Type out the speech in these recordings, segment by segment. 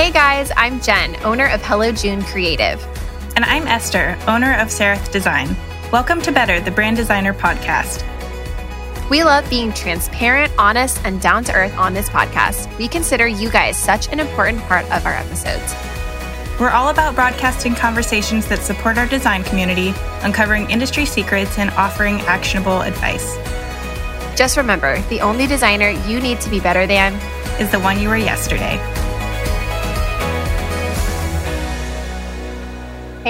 Hey guys, I'm Jen, owner of Hello June Creative. And I'm Esther, owner of Serif Design. Welcome to Better, the Brand Designer Podcast. We love being transparent, honest, and down to earth on this podcast. We consider you guys such an important part of our episodes. We're all about broadcasting conversations that support our design community, uncovering industry secrets, and offering actionable advice. Just remember the only designer you need to be better than is the one you were yesterday.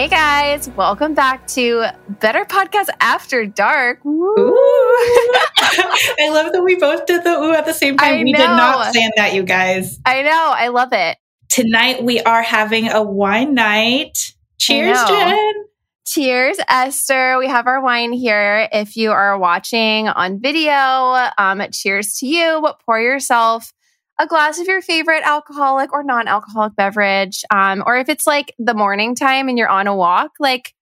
Hey guys, welcome back to Better Podcast After Dark. I love that we both did the ooh at the same time. I we know. did not plan that, you guys. I know. I love it. Tonight we are having a wine night. Cheers, Jen. Cheers, Esther. We have our wine here. If you are watching on video, um, cheers to you. Pour yourself a glass of your favorite alcoholic or non-alcoholic beverage. Um, or if it's like the morning time and you're on a walk, like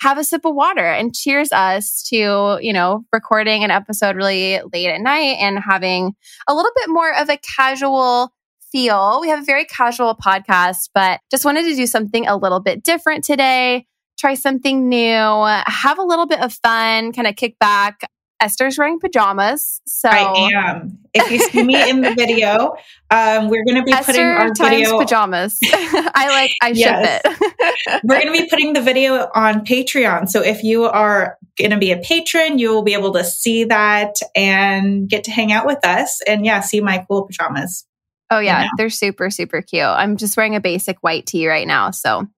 have a sip of water and cheers us to, you know, recording an episode really late at night and having a little bit more of a casual feel. We have a very casual podcast, but just wanted to do something a little bit different today. Try something new, have a little bit of fun, kind of kick back. Esther's wearing pajamas. So I am. If you see me in the video, um, we're going to be Esther putting our video pajamas. I like. I yes. ship it. we're going to be putting the video on Patreon. So if you are going to be a patron, you will be able to see that and get to hang out with us. And yeah, see my cool pajamas. Oh yeah, they're super super cute. I'm just wearing a basic white tee right now, so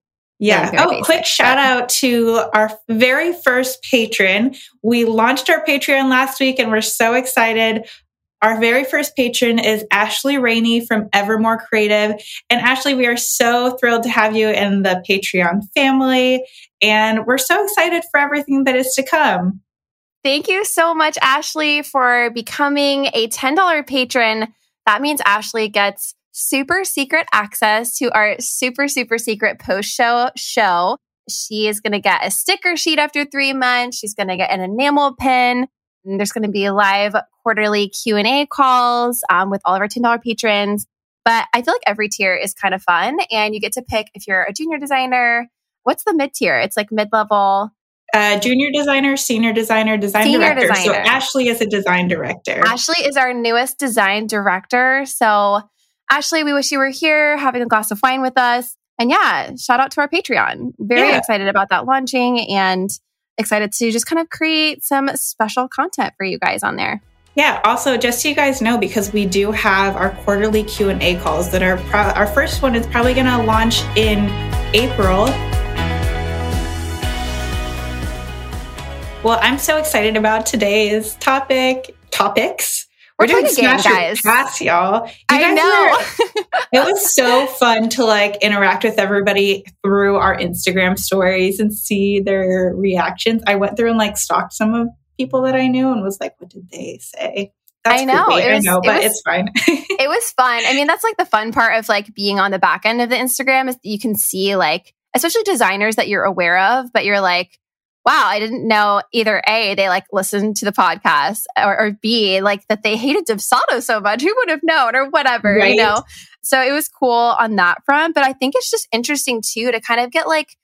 yeah. Oh, quick shout out to our very first patron. We launched our Patreon last week and we're so excited. Our very first patron is Ashley Rainey from Evermore Creative. And Ashley, we are so thrilled to have you in the Patreon family. And we're so excited for everything that is to come. Thank you so much, Ashley, for becoming a $10 patron. That means Ashley gets super secret access to our super, super secret post show show. She is going to get a sticker sheet after three months. She's going to get an enamel pin. And there's going to be live quarterly Q&A calls um, with all of our $10 patrons. But I feel like every tier is kind of fun and you get to pick if you're a junior designer. What's the mid tier? It's like mid level. Uh, junior designer, senior designer, design senior director. Designer. So Ashley is a design director. Ashley is our newest design director. So Ashley, we wish you were here having a glass of wine with us. And yeah, shout out to our Patreon. Very yeah. excited about that launching and excited to just kind of create some special content for you guys on there. Yeah. Also, just so you guys know, because we do have our quarterly Q and A calls that are pro- our first one is probably going to launch in April. Well, I'm so excited about today's topic topics. We're, We're doing Smash guys. Pass, y'all. You I know. it was so fun to like interact with everybody through our Instagram stories and see their reactions. I went through and like stalked some of people that I knew and was like, what did they say? That's I know. Was, I know, but it was, it's fine. it was fun. I mean, that's like the fun part of like being on the back end of the Instagram is you can see like, especially designers that you're aware of, but you're like, wow, I didn't know either A, they like listened to the podcast or, or B, like that they hated Dubsado so much. Who would have known or whatever, right. you know? So it was cool on that front. But I think it's just interesting too to kind of get like,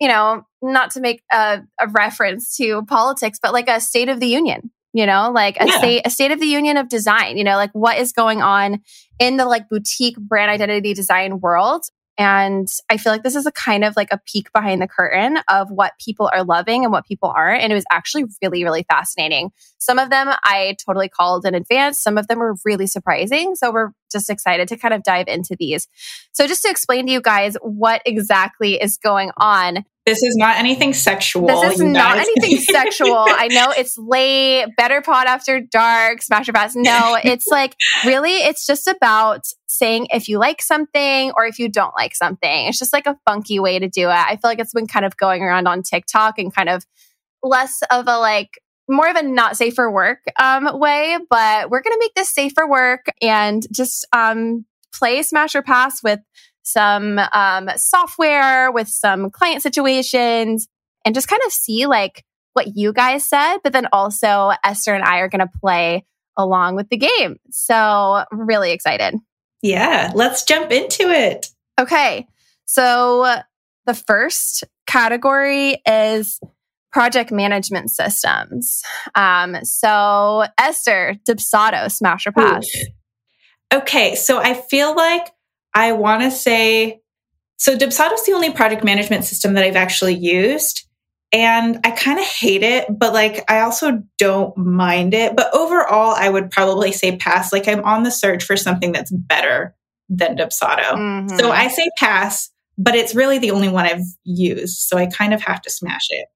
you know, not to make a, a reference to politics, but like a state of the union, you know, like a yeah. state, a state of the union of design, you know, like what is going on in the like boutique brand identity design world and I feel like this is a kind of like a peek behind the curtain of what people are loving and what people aren't. And it was actually really, really fascinating. Some of them I totally called in advance. Some of them were really surprising. So we're just excited to kind of dive into these. So just to explain to you guys what exactly is going on. This is not anything sexual. This is not anything sexual. I know it's late, better pod after dark, smash or pass. No, it's like really, it's just about saying if you like something or if you don't like something. It's just like a funky way to do it. I feel like it's been kind of going around on TikTok and kind of less of a like more of a not safe for work um, way, but we're going to make this safe for work and just um, play Smash or Pass with some um, software, with some client situations, and just kind of see like what you guys said. But then also, Esther and I are going to play along with the game. So, really excited. Yeah, let's jump into it. Okay. So the first category is project management systems. Um, so Esther, Dubsado, smash or pass? Okay. So I feel like I want to say, so Dubsado is the only project management system that I've actually used. And I kind of hate it, but like I also don't mind it. But overall, I would probably say pass. Like I'm on the search for something that's better than Dubsado. Mm-hmm. So I say pass, but it's really the only one I've used. So I kind of have to smash it.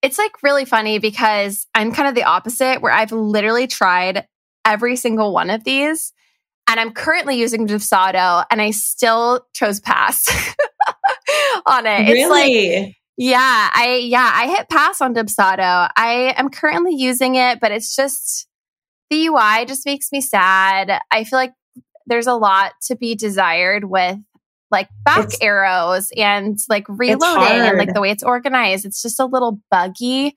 It's like really funny because I'm kind of the opposite where I've literally tried every single one of these and I'm currently using Dubsado and I still chose pass on it. Really? It's like, yeah, I, yeah, I hit pass on Dubsado. I am currently using it, but it's just the UI just makes me sad. I feel like there's a lot to be desired with like back it's, arrows and like reloading and like the way it's organized. It's just a little buggy.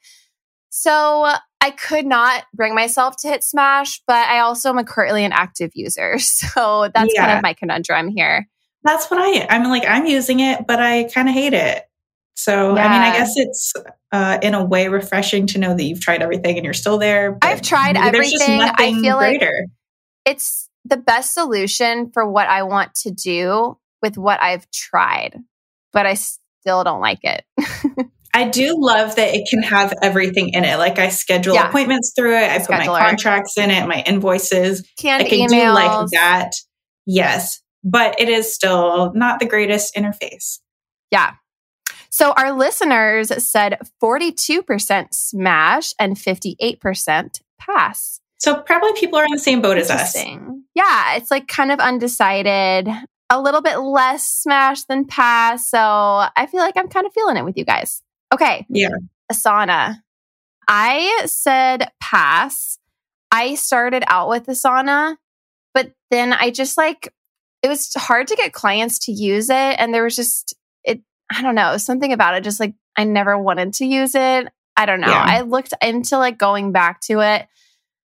So I could not bring myself to hit smash, but I also am a currently an active user. So that's yeah. kind of my conundrum here. That's what I I'm like I'm using it, but I kind of hate it. So yeah. I mean, I guess it's uh, in a way refreshing to know that you've tried everything and you're still there. I've tried everything. I feel greater. like it's the best solution for what I want to do with what I've tried, but I still don't like it. I do love that it can have everything in it. Like I schedule yeah. appointments through it. I Scheduler. put my contracts in it, my invoices. Canned I can emails. do like that. Yes. But it is still not the greatest interface. Yeah. So our listeners said 42% smash and 58% pass. So probably people are in the same boat as us. Yeah, it's like kind of undecided, a little bit less smash than pass. So I feel like I'm kind of feeling it with you guys. Okay. Yeah. Asana. I said pass. I started out with Asana, but then I just like it was hard to get clients to use it and there was just it I don't know, something about it just like I never wanted to use it. I don't know. Yeah. I looked into like going back to it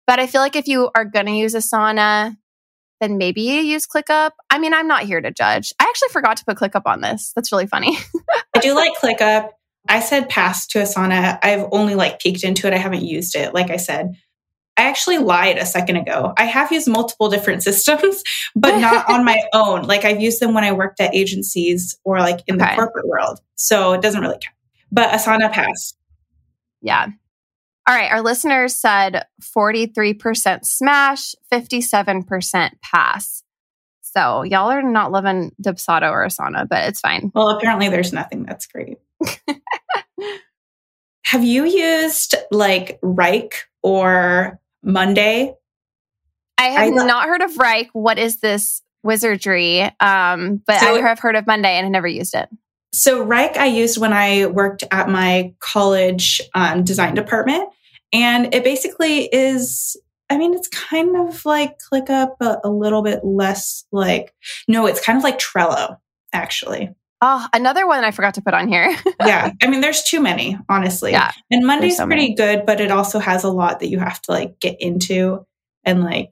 but I feel like if you are going to use Asana, then maybe you use ClickUp. I mean, I'm not here to judge. I actually forgot to put ClickUp on this. That's really funny. I do like ClickUp. I said pass to Asana. I've only like peeked into it. I haven't used it. Like I said, I actually lied a second ago. I have used multiple different systems, but not on my own. Like I've used them when I worked at agencies or like in okay. the corporate world. So it doesn't really count. But Asana pass. Yeah. All right, our listeners said 43% smash, 57% pass. So y'all are not loving Dubsado or Asana, but it's fine. Well, apparently there's nothing that's great. Have you used like Wrike or Monday? I have I not heard of Wrike. What is this wizardry? Um, but so, I have heard of Monday and I never used it. So Wrike I used when I worked at my college um, design department. And it basically is, I mean, it's kind of like ClickUp, but a little bit less like, no, it's kind of like Trello, actually. Oh, another one I forgot to put on here. yeah. I mean, there's too many, honestly. Yeah. And Monday's so pretty many. good, but it also has a lot that you have to like get into and like,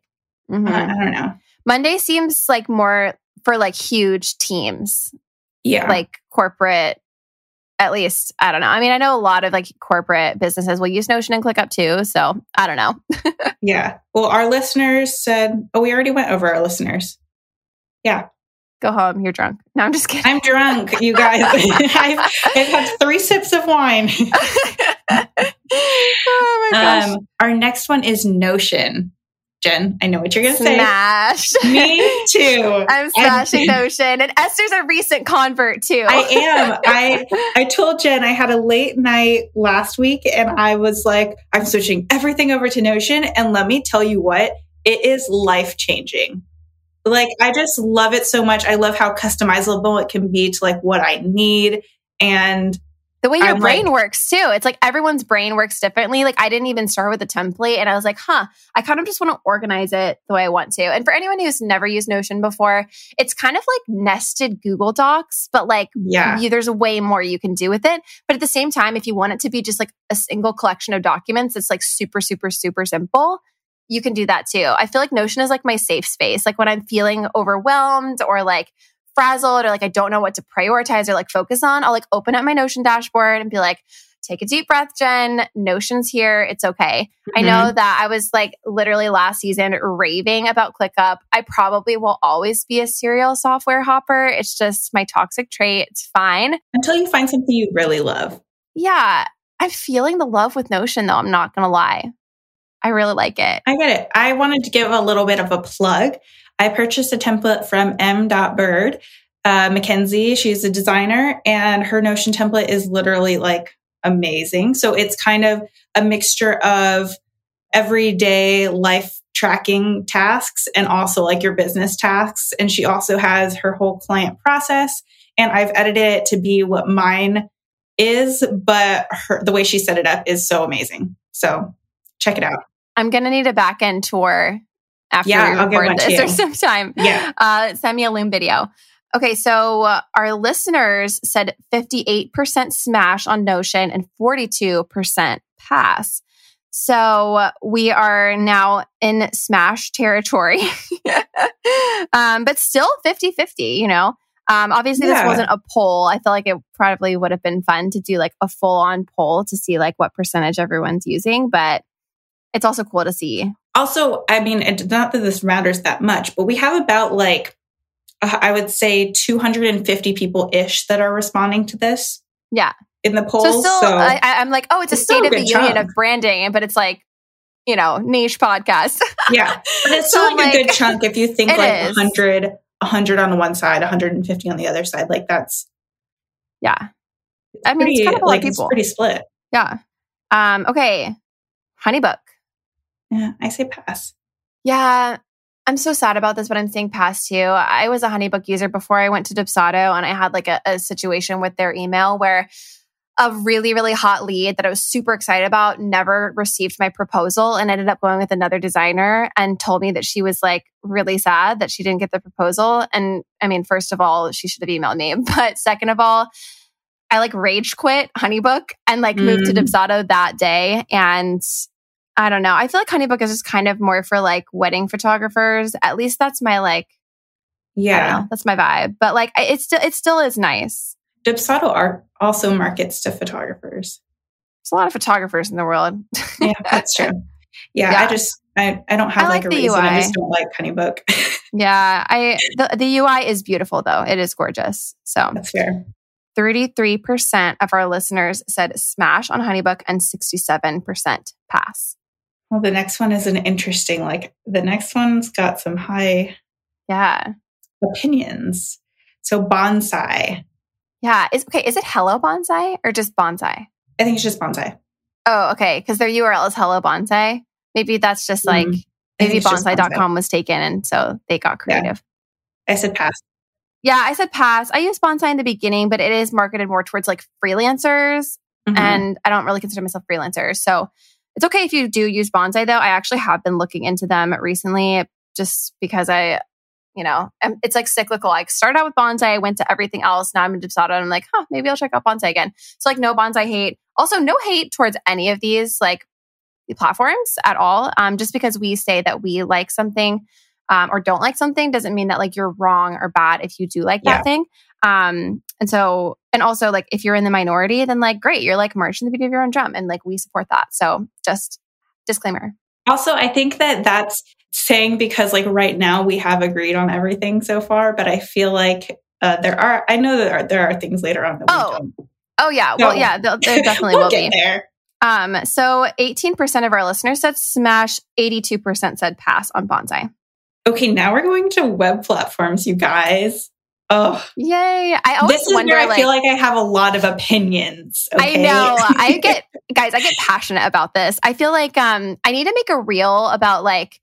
mm-hmm. uh, I don't know. Monday seems like more for like huge teams. Yeah. Like corporate at least I don't know. I mean, I know a lot of like corporate businesses will use Notion and ClickUp too. So I don't know. yeah. Well, our listeners said, oh, we already went over our listeners. Yeah. Go home. You're drunk. No, I'm just kidding. I'm drunk, you guys. I've, I've, had three sips of wine. oh my gosh. Um, our next one is Notion. Jen, I know what you're going to say. Smash. Me too. I'm smashing Notion. And Esther's a recent convert too. I am. I I told Jen I had a late night last week and I was like, I'm switching everything over to Notion. And let me tell you what, it is life changing. Like, I just love it so much. I love how customizable it can be to like what I need. And the way your I'm brain like, works too. It's like everyone's brain works differently. Like I didn't even start with a template and I was like, huh, I kind of just want to organize it the way I want to. And for anyone who's never used Notion before, it's kind of like nested Google Docs, but like yeah. You, there's way more you can do with it. But at the same time, if you want it to be just like a single collection of documents, it's like super, super, super simple. You can do that too. I feel like Notion is like my safe space. Like when I'm feeling overwhelmed or like frazzled or like I don't know what to prioritize or like focus on, I'll like open up my Notion dashboard and be like, take a deep breath, Jen. Notion's here. It's okay. Mm-hmm. I know that I was like literally last season raving about ClickUp. I probably will always be a serial software hopper. It's just my toxic trait. It's fine. Until you find something you really love. Yeah. I'm feeling the love with Notion though. I'm not going to lie. I really like it. I get it. I wanted to give a little bit of a plug. I purchased a template from m.bird. Uh, Mackenzie, she's a designer, and her Notion template is literally like amazing. So it's kind of a mixture of everyday life tracking tasks and also like your business tasks. And she also has her whole client process. And I've edited it to be what mine is, but her, the way she set it up is so amazing. So check it out. I'm going to need a back end tour after yeah, we record this or sometime. Yeah. Uh, send me a Loom video. Okay, so uh, our listeners said 58% smash on Notion and 42% pass. So we are now in smash territory, um, but still 50 50, you know? Um, obviously, yeah. this wasn't a poll. I feel like it probably would have been fun to do like a full on poll to see like what percentage everyone's using, but it's also cool to see. Also, I mean, it, not that this matters that much, but we have about like I would say 250 people ish that are responding to this. Yeah. In the polls. So, still, so I, am like, oh, it's, it's a state of the chunk. union of branding, but it's like, you know, niche podcast. yeah. But it's still so like, a good chunk if you think like is. 100, 100 on one side, 150 on the other side. Like that's. Yeah. I mean, pretty, it's kind of like It's pretty split. Yeah. Um, okay. Honeybook. Yeah, I say pass. Yeah, I'm so sad about this, but I'm saying past you. I was a Honeybook user before I went to Dubsado, and I had like a, a situation with their email where a really, really hot lead that I was super excited about never received my proposal and ended up going with another designer and told me that she was like really sad that she didn't get the proposal. And I mean, first of all, she should have emailed me. But second of all, I like rage quit Honeybook and like mm. moved to mm. Dubsado that day. And I don't know. I feel like Honeybook is just kind of more for like wedding photographers. At least that's my like, yeah, know, that's my vibe. But like, it still it still is nice. Dubsado art also markets to photographers. There's a lot of photographers in the world. yeah, that's true. Yeah, yeah, I just I, I don't have I like, like a reason. UI. I just don't like Honeybook. yeah, I the, the UI is beautiful though. It is gorgeous. So that's fair. 33% of our listeners said smash on Honeybook and 67% pass. Well, the next one is an interesting, like the next one's got some high yeah opinions. So bonsai. Yeah. Is okay, is it hello bonsai or just bonsai? I think it's just bonsai. Oh, okay. Because their URL is hello bonsai. Maybe that's just like mm maybe bonsai.com bonsai. was taken and so they got creative. Yeah. I said pass. Yeah, I said pass. I used bonsai in the beginning, but it is marketed more towards like freelancers. Mm-hmm. And I don't really consider myself freelancer. So it's okay if you do use bonsai though. I actually have been looking into them recently just because I, you know, it's like cyclical. I started out with bonsai, I went to everything else. Now I'm in Dubsado and I'm like, huh, maybe I'll check out bonsai again. So like no bonsai hate. Also no hate towards any of these like platforms at all. Um, just because we say that we like something um, or don't like something doesn't mean that like you're wrong or bad if you do like that thing. Um, and so, and also like if you're in the minority, then like great, you're like marching the beat of your own drum, and like we support that. So just disclaimer. Also, I think that that's saying because like right now we have agreed on everything so far, but I feel like uh, there are. I know that there are, there are things later on that oh. we don't. Oh yeah, well yeah, there, there definitely we'll will be. There. Um, so 18% of our listeners said smash, 82% said pass on bonsai. Okay, now we're going to web platforms, you guys. Oh, yay! I always this is wonder. Where I like, feel like I have a lot of opinions. Okay? I know. I get guys. I get passionate about this. I feel like um, I need to make a reel about like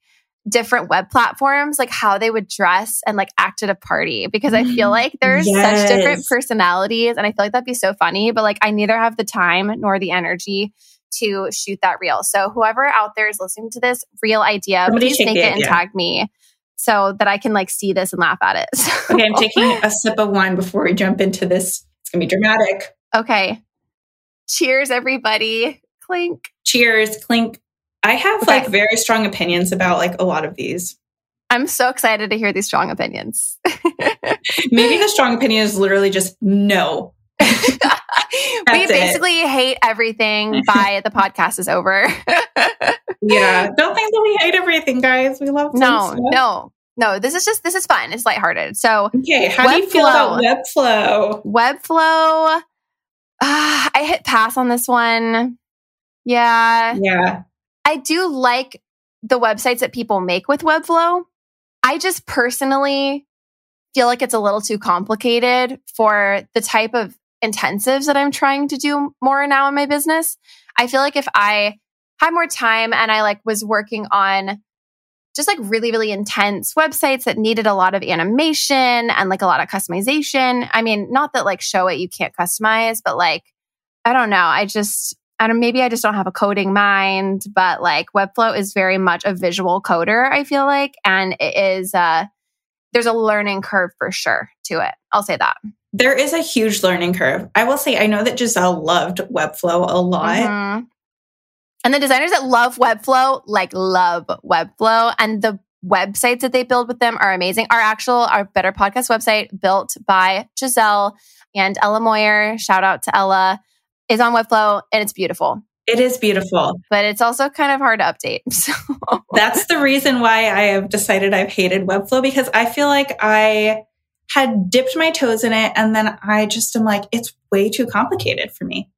different web platforms, like how they would dress and like act at a party, because I feel like there's yes. such different personalities, and I feel like that'd be so funny. But like, I neither have the time nor the energy to shoot that reel. So whoever out there is listening to this real idea, Somebody please think it and tag me so that I can like see this and laugh at it. So. Okay, I'm taking a sip of wine before we jump into this. It's gonna be dramatic. Okay. Cheers, everybody. Clink. Cheers, clink. I have okay. like very strong opinions about like a lot of these. I'm so excited to hear these strong opinions. Maybe the strong opinion is literally just no. we basically it. hate everything by the podcast is over. Yeah. Don't think that we hate everything, guys. We love No, no. No, this is just this is fun. It's lighthearted. So Okay, how do you feel about Webflow? Webflow. Uh, I hit pass on this one. Yeah. Yeah. I do like the websites that people make with Webflow. I just personally feel like it's a little too complicated for the type of intensives that I'm trying to do more now in my business. I feel like if I had more time and I like was working on just like really, really intense websites that needed a lot of animation and like a lot of customization. I mean, not that like Showit you can't customize, but like, I don't know. I just, I don't, maybe I just don't have a coding mind, but like Webflow is very much a visual coder, I feel like. And it is, uh, there's a learning curve for sure to it. I'll say that. There is a huge learning curve. I will say, I know that Giselle loved Webflow a lot. Mm-hmm. And the designers that love Webflow, like love Webflow. And the websites that they build with them are amazing. Our actual, our Better Podcast website built by Giselle and Ella Moyer, shout out to Ella, is on Webflow and it's beautiful. It is beautiful. But it's also kind of hard to update. So. That's the reason why I have decided I've hated Webflow because I feel like I had dipped my toes in it and then I just am like, it's way too complicated for me.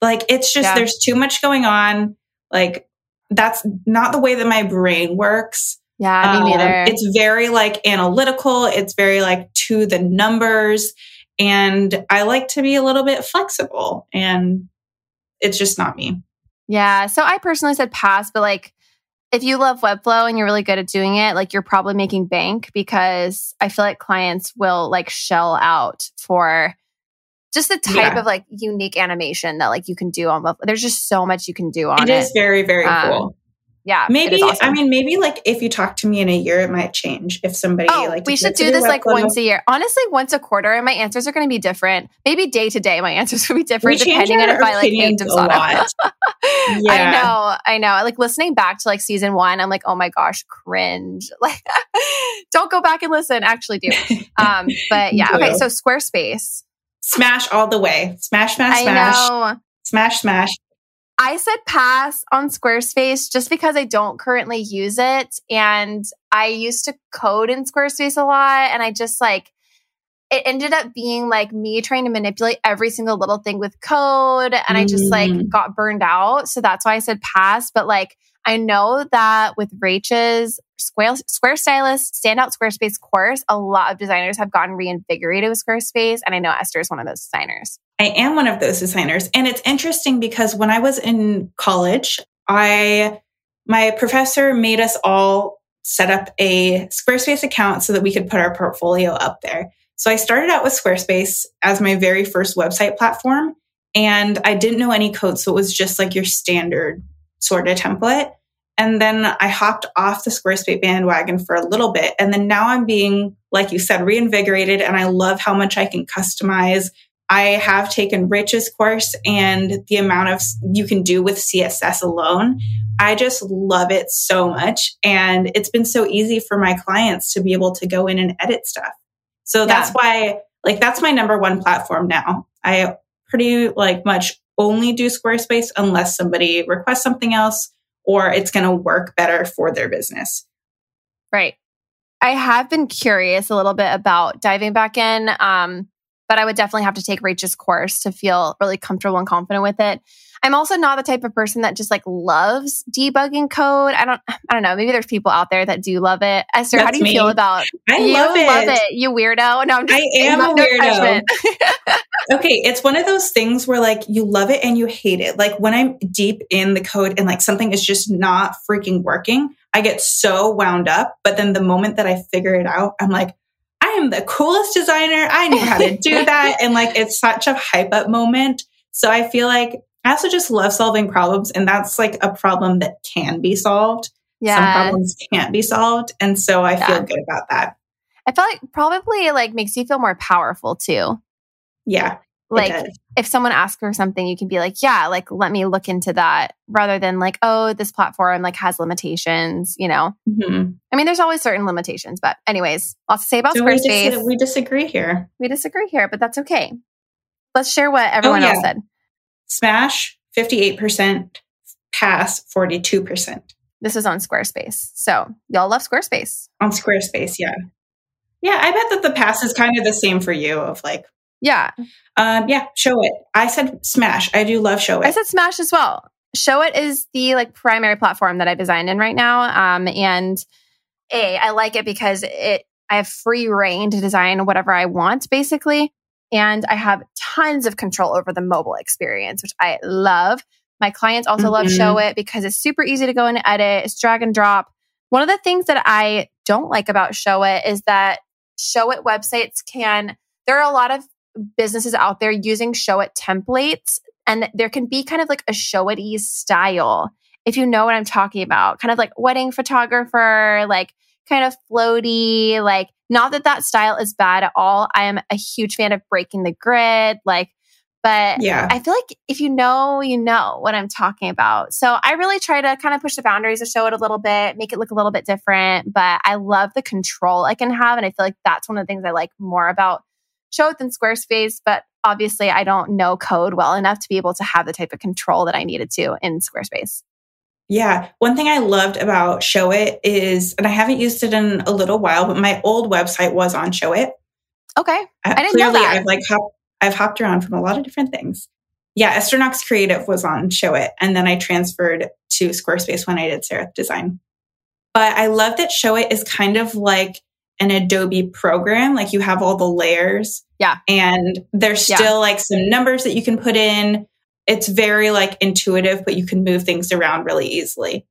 Like, it's just, yeah. there's too much going on. Like that's not the way that my brain works. Yeah, me neither. Um, it's very like analytical. It's very like to the numbers. And I like to be a little bit flexible and it's just not me. Yeah. So I personally said pass, but like if you love Webflow and you're really good at doing it, like you're probably making bank because I feel like clients will like shell out for just the type yeah. of like unique animation that like you can do on there's just so much you can do on it. It is very, very um, cool. Yeah. Maybe, awesome. I mean, maybe like if you talk to me in a year, it might change. If somebody oh, like, we should do this like once a year. Honestly, once a quarter, and my answers are going to be different. Maybe day to day, my answers will be different depending on if I like hate Dubsado. yeah. I know. I know. Like listening back to like season one, I'm like, oh my gosh, cringe. Like, don't go back and listen. Actually, do. Um, but yeah. Okay. So Squarespace. Smash all the way. Smash, smash, smash. Smash, smash. I said pass on Squarespace just because I don't currently use it. And I used to code in Squarespace a lot. And I just like, it ended up being like me trying to manipulate every single little thing with code. And I just like mm. got burned out. So that's why I said pass. But like, I know that with Rachel's Square, Square Stylist Standout Squarespace course, a lot of designers have gotten reinvigorated with Squarespace. And I know Esther is one of those designers. I am one of those designers. And it's interesting because when I was in college, I, my professor made us all set up a Squarespace account so that we could put our portfolio up there. So I started out with Squarespace as my very first website platform. And I didn't know any code. So it was just like your standard sort of template. And then I hopped off the Squarespace bandwagon for a little bit. And then now I'm being, like you said, reinvigorated. And I love how much I can customize. I have taken Rich's course and the amount of you can do with CSS alone. I just love it so much. And it's been so easy for my clients to be able to go in and edit stuff. So yeah. that's why, like, that's my number one platform now. I pretty like much only do Squarespace unless somebody requests something else or it's going to work better for their business. Right. I have been curious a little bit about diving back in, um, but I would definitely have to take Rachel's course to feel really comfortable and confident with it. I'm also not the type of person that just like loves debugging code. I don't, I don't know. Maybe there's people out there that do love it. Esther, That's how do you me. feel about? I you love it. Love it. You weirdo. No, I'm just, I am a weirdo. okay, it's one of those things where like you love it and you hate it. Like when I'm deep in the code and like something is just not freaking working, I get so wound up. But then the moment that I figure it out, I'm like, I am the coolest designer. I know how to do that. and like it's such a hype up moment. So I feel like I also just love solving problems. And that's like a problem that can be solved. Yeah. Some problems can't be solved. And so I yeah. feel good about that. I feel like probably like makes you feel more powerful too. Yeah. like if someone asks for something, you can be like, yeah, like let me look into that rather than like, oh, this platform like has limitations, you know? Mm-hmm. I mean, there's always certain limitations, but anyways, lots to say about so Squarespace. We, dis- we, disagree here. We disagree here, but that's okay. Let's share what everyone oh, yeah. else said. Smash, 58%, pass, 42%. This is on Squarespace. So y'all love Squarespace. On Squarespace, yeah. Yeah, I bet that the pass is kind of the same for you of like yeah. Um, yeah, Showit. I said Smash. I do love Showit. I said Smash as well. Showit is the like primary platform that I designed in right now. Um, and A, I like it because it I have free reign to design whatever I want, basically. And I have tons of control over the mobile experience, which I love. My clients also mm-hmm. love Showit because it's super easy to go and edit. It's drag and drop. One of the things that I don't like about Showit is that Showit websites can, there are a lot of businesses out there using Showit templates, and there can be kind of like a Show Showit style, if you know what I'm talking about, kind of like wedding photographer, like kind of floaty, like not that that style is bad at all. I am a huge fan of breaking the grid, like but yeah. I feel like if you know, you know what I'm talking about. So I really try to kind of push the boundaries of Showit a little bit, make it look a little bit different. But I love the control I can have. And I feel like that's one of the things I like more about Showit than Squarespace. But obviously, I don't know code well enough to be able to have the type of control that I needed to in Squarespace. Yeah. One thing I loved about Showit is, and I haven't used it in a little while, but my old website was on Showit. Okay. I didn't Clearly, know that. I've like hopped I've hopped around from a lot of different things. Yeah, Esthernox Creative was on Showit, and then I transferred to Squarespace when I did Serif Design. But I love that Showit is kind of like an Adobe program. Like you have all the layers. Yeah. And there's still yeah. like some numbers that you can put in. It's very like intuitive, but you can move things around really easily.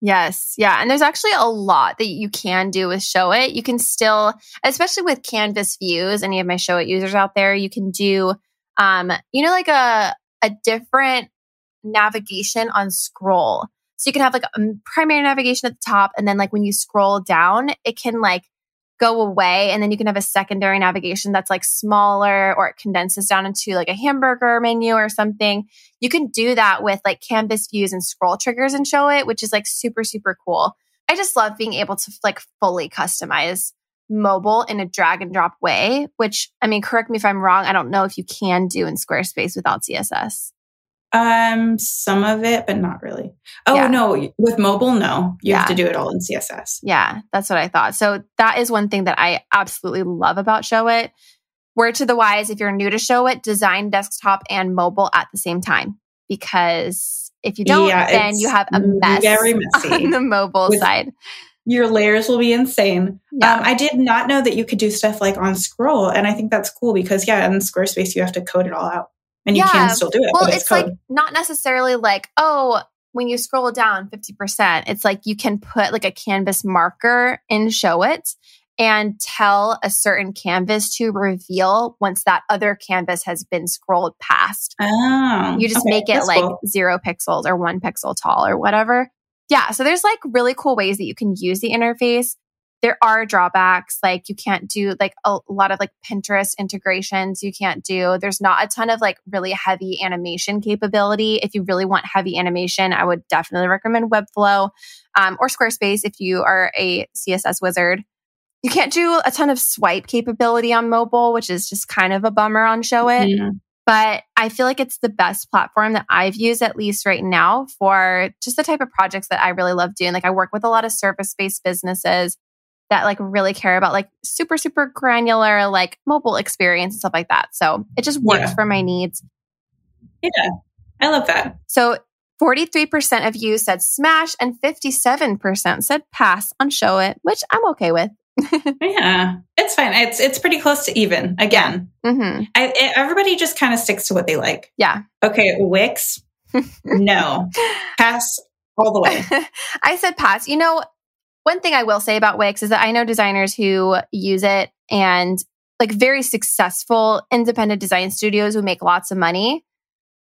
Yes. Yeah. And there's actually a lot that you can do with Showit. You can still, especially with Canvas views, any of my Showit users out there, you can do, um, you know, like a, a different navigation on scroll. So you can have like a primary navigation at the top. And then like when you scroll down, it can like go away and then you can have a secondary navigation that's like smaller or it condenses down into like a hamburger menu or something. You can do that with like canvas views and scroll triggers and Showit, which is like super, super cool. I just love being able to like fully customize mobile in a drag and drop way, which I mean, correct me if I'm wrong. I don't know if you can do in Squarespace without CSS. Um, some of it, but not really. Oh yeah. no, with mobile, no. You yeah. have to do it all in CSS. Yeah, that's what I thought. So that is one thing that I absolutely love about Showit. Word to the wise, if you're new to Showit, design desktop and mobile at the same time. Because if you don't, yeah, then you have a mess very messy on the mobile with, side. Your layers will be insane. Yeah. Um, I did not know that you could do stuff like on scroll. And I think that's cool because, yeah, in Squarespace, you have to code it all out and yeah. you can still do it. Well, it's, it's like not necessarily like, oh, when you scroll down 50%, it's like you can put like a canvas marker in Showit and tell a certain canvas to reveal once that other canvas has been scrolled past. Oh, you just okay, make it like cool. zero pixels or one pixel tall or whatever. Yeah. So there's like really cool ways that you can use the interface there are drawbacks like you can't do like a lot of like pinterest integrations you can't do. There's not a ton of like really heavy animation capability. If you really want heavy animation i would definitely recommend webflow um, or squarespace if you are a css wizard. You can't do a ton of swipe capability on mobile which is just kind of a bummer on Showit mm-hmm. but i feel like it's the best platform that i've used at least right now for just the type of projects that i really love doing. Like i work with a lot of service based businesses that like really care about like super, super granular, like mobile experience and stuff like that. So it just works yeah. for my needs. Yeah. I love that. So 43% of you said smash and 57% said pass on Showit, which I'm okay with. yeah, it's fine. It's it's pretty close to even again. Mm-hmm. I, it, everybody just kind of sticks to what they like. Yeah. Okay, Wix. no, pass all the way. I said pass. You know, one thing I will say about Wix is that I know designers who use it and like very successful independent design studios who make lots of money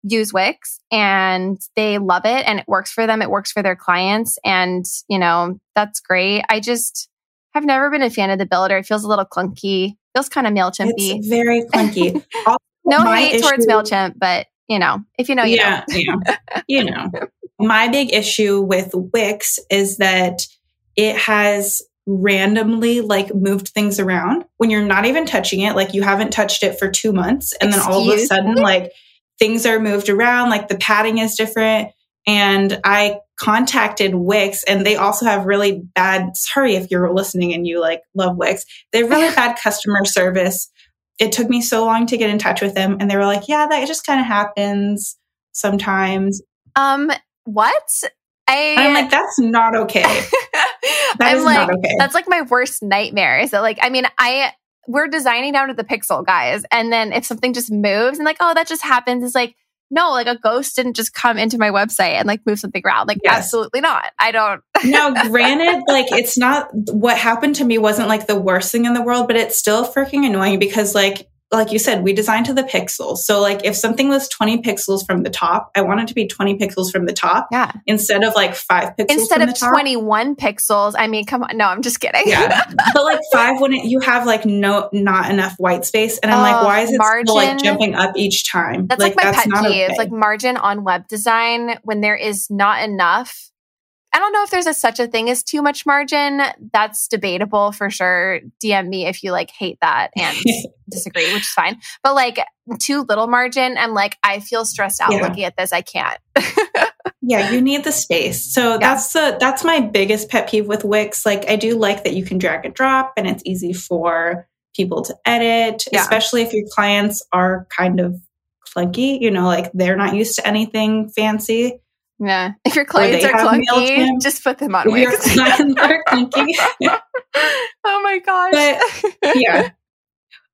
use Wix and they love it and it works for them. It works for their clients. And, you know, that's great. I just have never been a fan of the builder. It feels a little clunky, feels kind of MailChimpy. It's very clunky. no hate issue, towards Mailchimp, but you know, if you know, you yeah, know. yeah, you know. My big issue with Wix is that it has randomly like moved things around when you're not even touching it. Like you haven't touched it for two months, and Excuse then all of a sudden, me? like things are moved around. Like the padding is different. And I contacted Wix and they also have really bad, sorry if you're listening and you like love Wix, they have really bad customer service it took me so long to get in touch with them and they were like yeah that just kind of happens sometimes um what I, i'm like that's not okay that i'm like okay. that's like my worst nightmare is that like i mean i we're designing down to the pixel guys and then if something just moves and like oh that just happens it's like no, like a ghost didn't just come into my website and like move something around. Like, yes. absolutely not. I don't. now, granted, like it's not what happened to me wasn't like the worst thing in the world, but it's still freaking annoying because like like you said, we designed to the pixels. So like if something was 20 pixels from the top, I want it to be 20 pixels from the top. Yeah. Instead of like five pixels. Instead of 21 pixels. I mean, come on. No, I'm just kidding. Yeah. but like five when it, you have like no, not enough white space. And I'm uh, like, why is it margin, still like jumping up each time? That's like, like my that's pet peeve. Okay. Like margin on web design when there is not enough I don't know if there's a such a thing as too much margin. That's debatable for sure. DM me if you like hate that and disagree, which is fine. But like too little margin, I'm like, I feel stressed out yeah. looking at this. I can't. yeah, you need the space. So yeah. that's the that's my biggest pet peeve with Wix. Like I do like that you can drag and drop and it's easy for people to edit, yeah. especially if your clients are kind of clunky, you know, like they're not used to anything fancy. Yeah. If your clients are clunky, just put them on Wix. Your clients are clunky. oh my gosh. But yeah.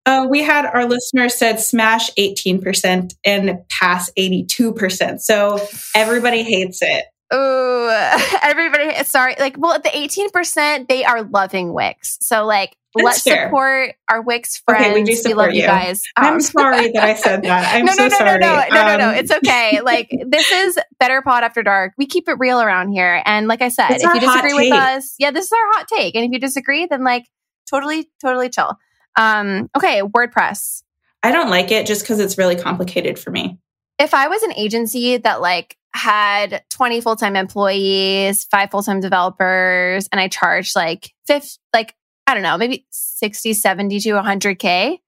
Uh, we had our listener said smash 18% and pass 82%. So everybody hates it. Oh, everybody, sorry. Like, well, at the 18%, they are loving Wix. So, like, that's let's fair. support our Wix friends. Okay, we do support we love you, you guys. Um, I'm sorry that I said that. I'm no, so no, no, sorry. No, no, no, um, no, no. It's okay. Like, this is Better Pod After Dark. We keep it real around here. And like I said, if you disagree with us, yeah, this is our hot take. And if you disagree, then like, totally, totally chill. Um, okay, WordPress. I don't like it just because it's really complicated for me. If I was an agency that like had 20 full-time employees, five full-time developers, and I charged like fifth, like, I don't know, maybe 60, 70 to 100K.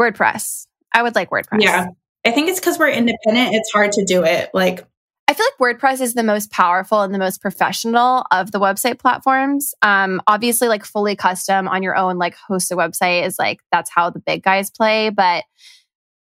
WordPress. I would like WordPress. Yeah. I think it's because we're independent. It's hard to do it. Like, I feel like WordPress is the most powerful and the most professional of the website platforms. Um, obviously, like fully custom on your own, like host a website is like that's how the big guys play. But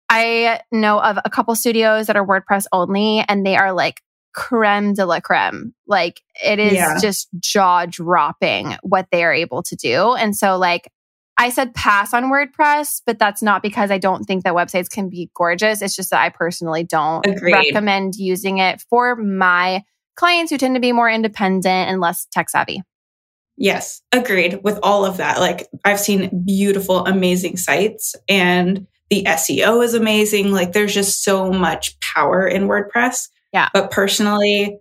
I know of a couple studios that are WordPress only, and they are like creme de la creme. Like it is yeah. just jaw dropping what they are able to do. And so, like, I said pass on WordPress, but that's not because I don't think that websites can be gorgeous. It's just that I personally don't Agreed. recommend using it for my clients who tend to be more independent and less tech savvy. Yes, agreed with all of that. Like, I've seen beautiful, amazing sites and the SEO is amazing. Like there's just so much power in WordPress. Yeah. But personally,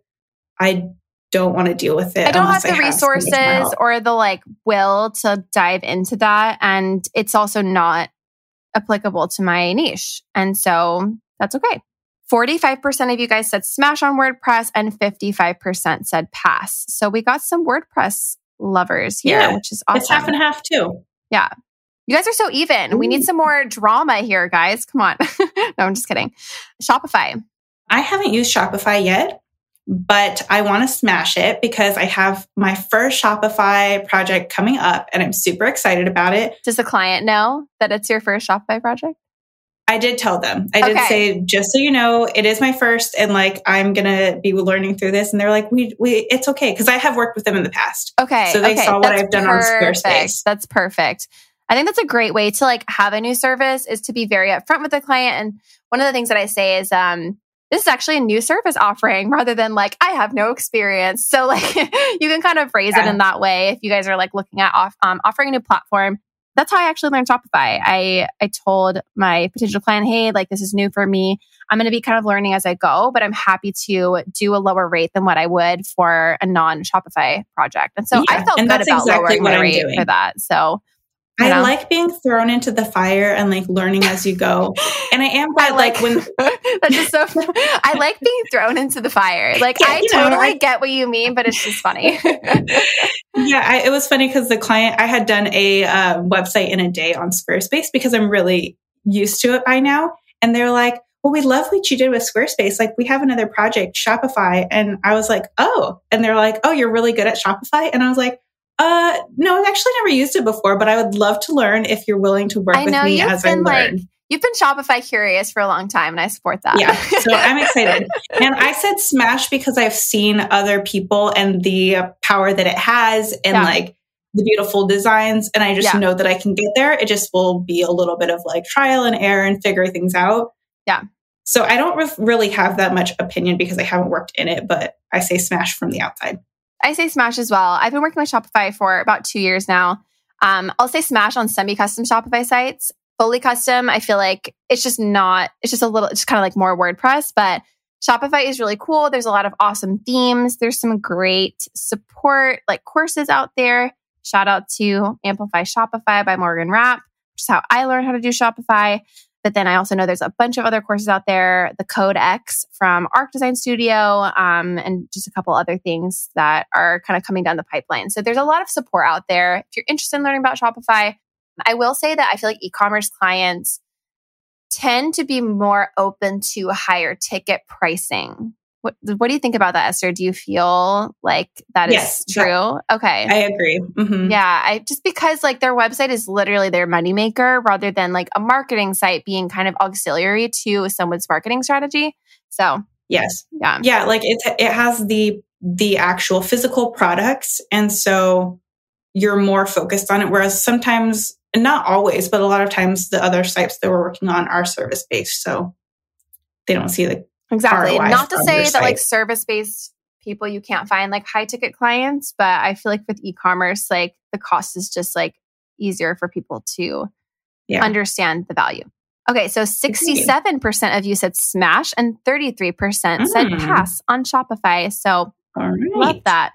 I don't want to deal with it. I don't have the I resources or the like will to dive into that. And it's also not applicable to my niche. And so that's okay. 45% of you guys said smash on WordPress and 55% said pass. So we got some WordPress lovers here, yeah, which is awesome. It's half and half too. Yeah. You guys are so even. Ooh. We need some more drama here, guys. Come on. no, I'm just kidding. Shopify. I haven't used Shopify yet, but I want to smash it because I have my first Shopify project coming up and I'm super excited about it. Does the client know that it's your first Shopify project? I did tell them. I did say, just so you know, it is my first, and like I'm gonna be learning through this. And they're like, we, we, it's okay because I have worked with them in the past. Okay, so they okay. saw what That's I've done perfect. on Squarespace. That's perfect. I think that's a great way to like have a new service is to be very upfront with the client. And one of the things that I say is, um, this is actually a new service offering rather than like, I have no experience. So like you can kind of phrase yeah. it in that way. If you guys are like looking at off, um, offering a new platform, that's how I actually learned Shopify. I, I told my potential client, Hey, like this is new for me. I'm going to be kind of learning as I go, but I'm happy to do a lower rate than what I would for a non Shopify project. And so yeah, I felt good about exactly lowering my rate for that. So I know? like being thrown into the fire and like learning as you go. And I am glad, like, when that's just so. I like being thrown into the fire. Like, yeah, I totally know, I, get what you mean, but it's just funny. yeah, I, it was funny because the client I had done a uh, website in a day on Squarespace because I'm really used to it by now, and they're like, well, we love what you did with Squarespace. Like, we have another project, Shopify. And I was like, oh. And they're like, oh, you're really good at Shopify? And I was like, uh, no, I've actually never used it before, but I would love to learn if you're willing to work I with me as I learn. Like, you've been Shopify curious for a long time, and I support that. Yeah, so I'm excited. and I said Smash because I've seen other people and the power that it has, and yeah. like the beautiful designs, and I just yeah. know that I can get there. It just will be a little bit of like trial and error and figure things out. Yeah. So I don't re- really have that much opinion because I haven't worked in it, but I say Smash from the outside. I say Smash as well. I've been working with Shopify for about two years now. Um, I'll say Smash on semi-custom Shopify sites. Fully custom, I feel like it's just not. It's just a little. It's kind of like more WordPress, but Shopify is really cool. There's a lot of awesome themes. There's some great support, like courses out there. Shout out to Amplify Shopify by Morgan Rapp, which is how I learned how to do Shopify. But then I also know there's a bunch of other courses out there, the Code X from Arc Design Studio, um, and just a couple other things that are kind of coming down the pipeline. So there's a lot of support out there. If you're interested in learning about Shopify, I will say that I feel like e-commerce clients tend to be more open to higher ticket pricing what, what do you think about that, Esther? Do you feel like that yes, is true? That, okay. I agree. Mm-hmm. Yeah. I just because like their website is literally their moneymaker rather than like a marketing site being kind of auxiliary to someone's marketing strategy. So yes. Yeah. Yeah. Like it, it has the, the actual physical products. And so you're more focused on it. Whereas sometimes, not always, but a lot of times the other sites that we're working on are service based. So they don't see the Exactly. ROI Not to say that like service based people you can't find like high ticket clients, but I feel like with e commerce, like the cost is just like easier for people to yeah. understand the value. Okay, so 67% of you said smash and 33% mm. said pass on Shopify. So right. love that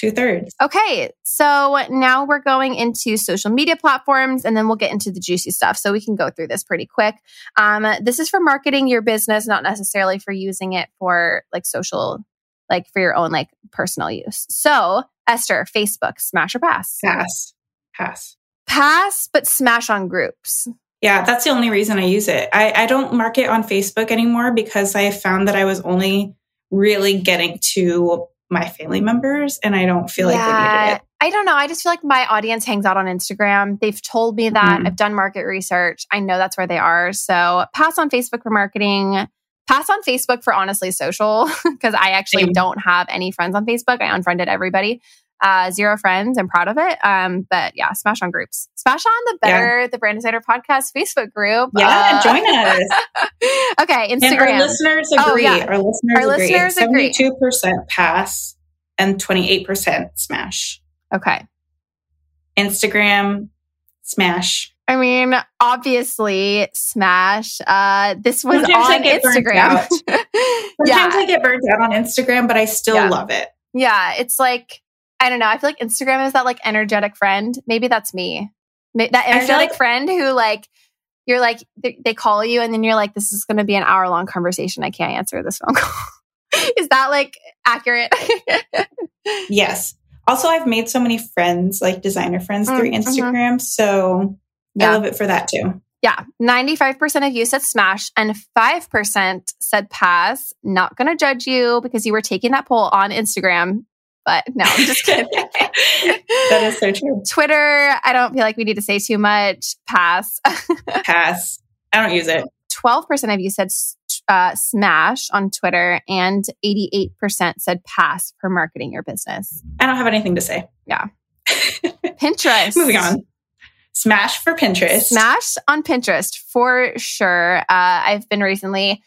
two thirds. Okay. So now we're going into social media platforms and then we'll get into the juicy stuff. So we can go through this pretty quick. Um, this is for marketing your business, not necessarily for using it for like social, like for your own like personal use. So Esther, Facebook, smash or pass? Pass. Pass. Pass, but smash on groups. Yeah, that's the only reason I use it. I, I don't market on Facebook anymore because I found that I was only really getting to my family members and I don't feel yeah, like they needed it. I don't know. I just feel like my audience hangs out on Instagram. They've told me that. Mm-hmm. I've done market research. I know that's where they are. So pass on Facebook for marketing. Pass on Facebook for honestly social because I actually Same. don't have any friends on Facebook. I unfriended everybody uh, zero friends. I'm proud of it. Um, but yeah, smash on groups. Smash on the Better, yeah. the Brand Designer Podcast Facebook group. Yeah, uh, join us. okay, Instagram. And our listeners agree. Oh, yeah. Our listeners our agree. Listeners agree. 72% pass and 28% smash. Okay. Instagram, smash. I mean, obviously, smash. Uh, this was Sometimes on Instagram. Sometimes yeah. I get burnt out on Instagram, but I still yeah. love it. Yeah, it's like I don't know. I feel like Instagram is that like energetic friend. Maybe that's me. That energetic like- friend who like you're like they call you and then you're like this is going to be an hour long conversation. I can't answer this phone call. is that like accurate? yes. Also, I've made so many friends, like designer friends mm, through mm-hmm. Instagram. Mm-hmm. So yeah. I love it for that too. Yeah. 95% of you said smash and 5% said pass. Not going to judge you because you were taking that poll on Instagram. But no, I'm just kidding. that is so true. Twitter, I don't feel like we need to say too much. Pass. Pass. I don't use it. 12% of you said uh, smash on Twitter, and 88% said pass for marketing your business. I don't have anything to say. Yeah. Pinterest. Moving on. Smash for Pinterest. Smash on Pinterest for sure. Uh, I've been recently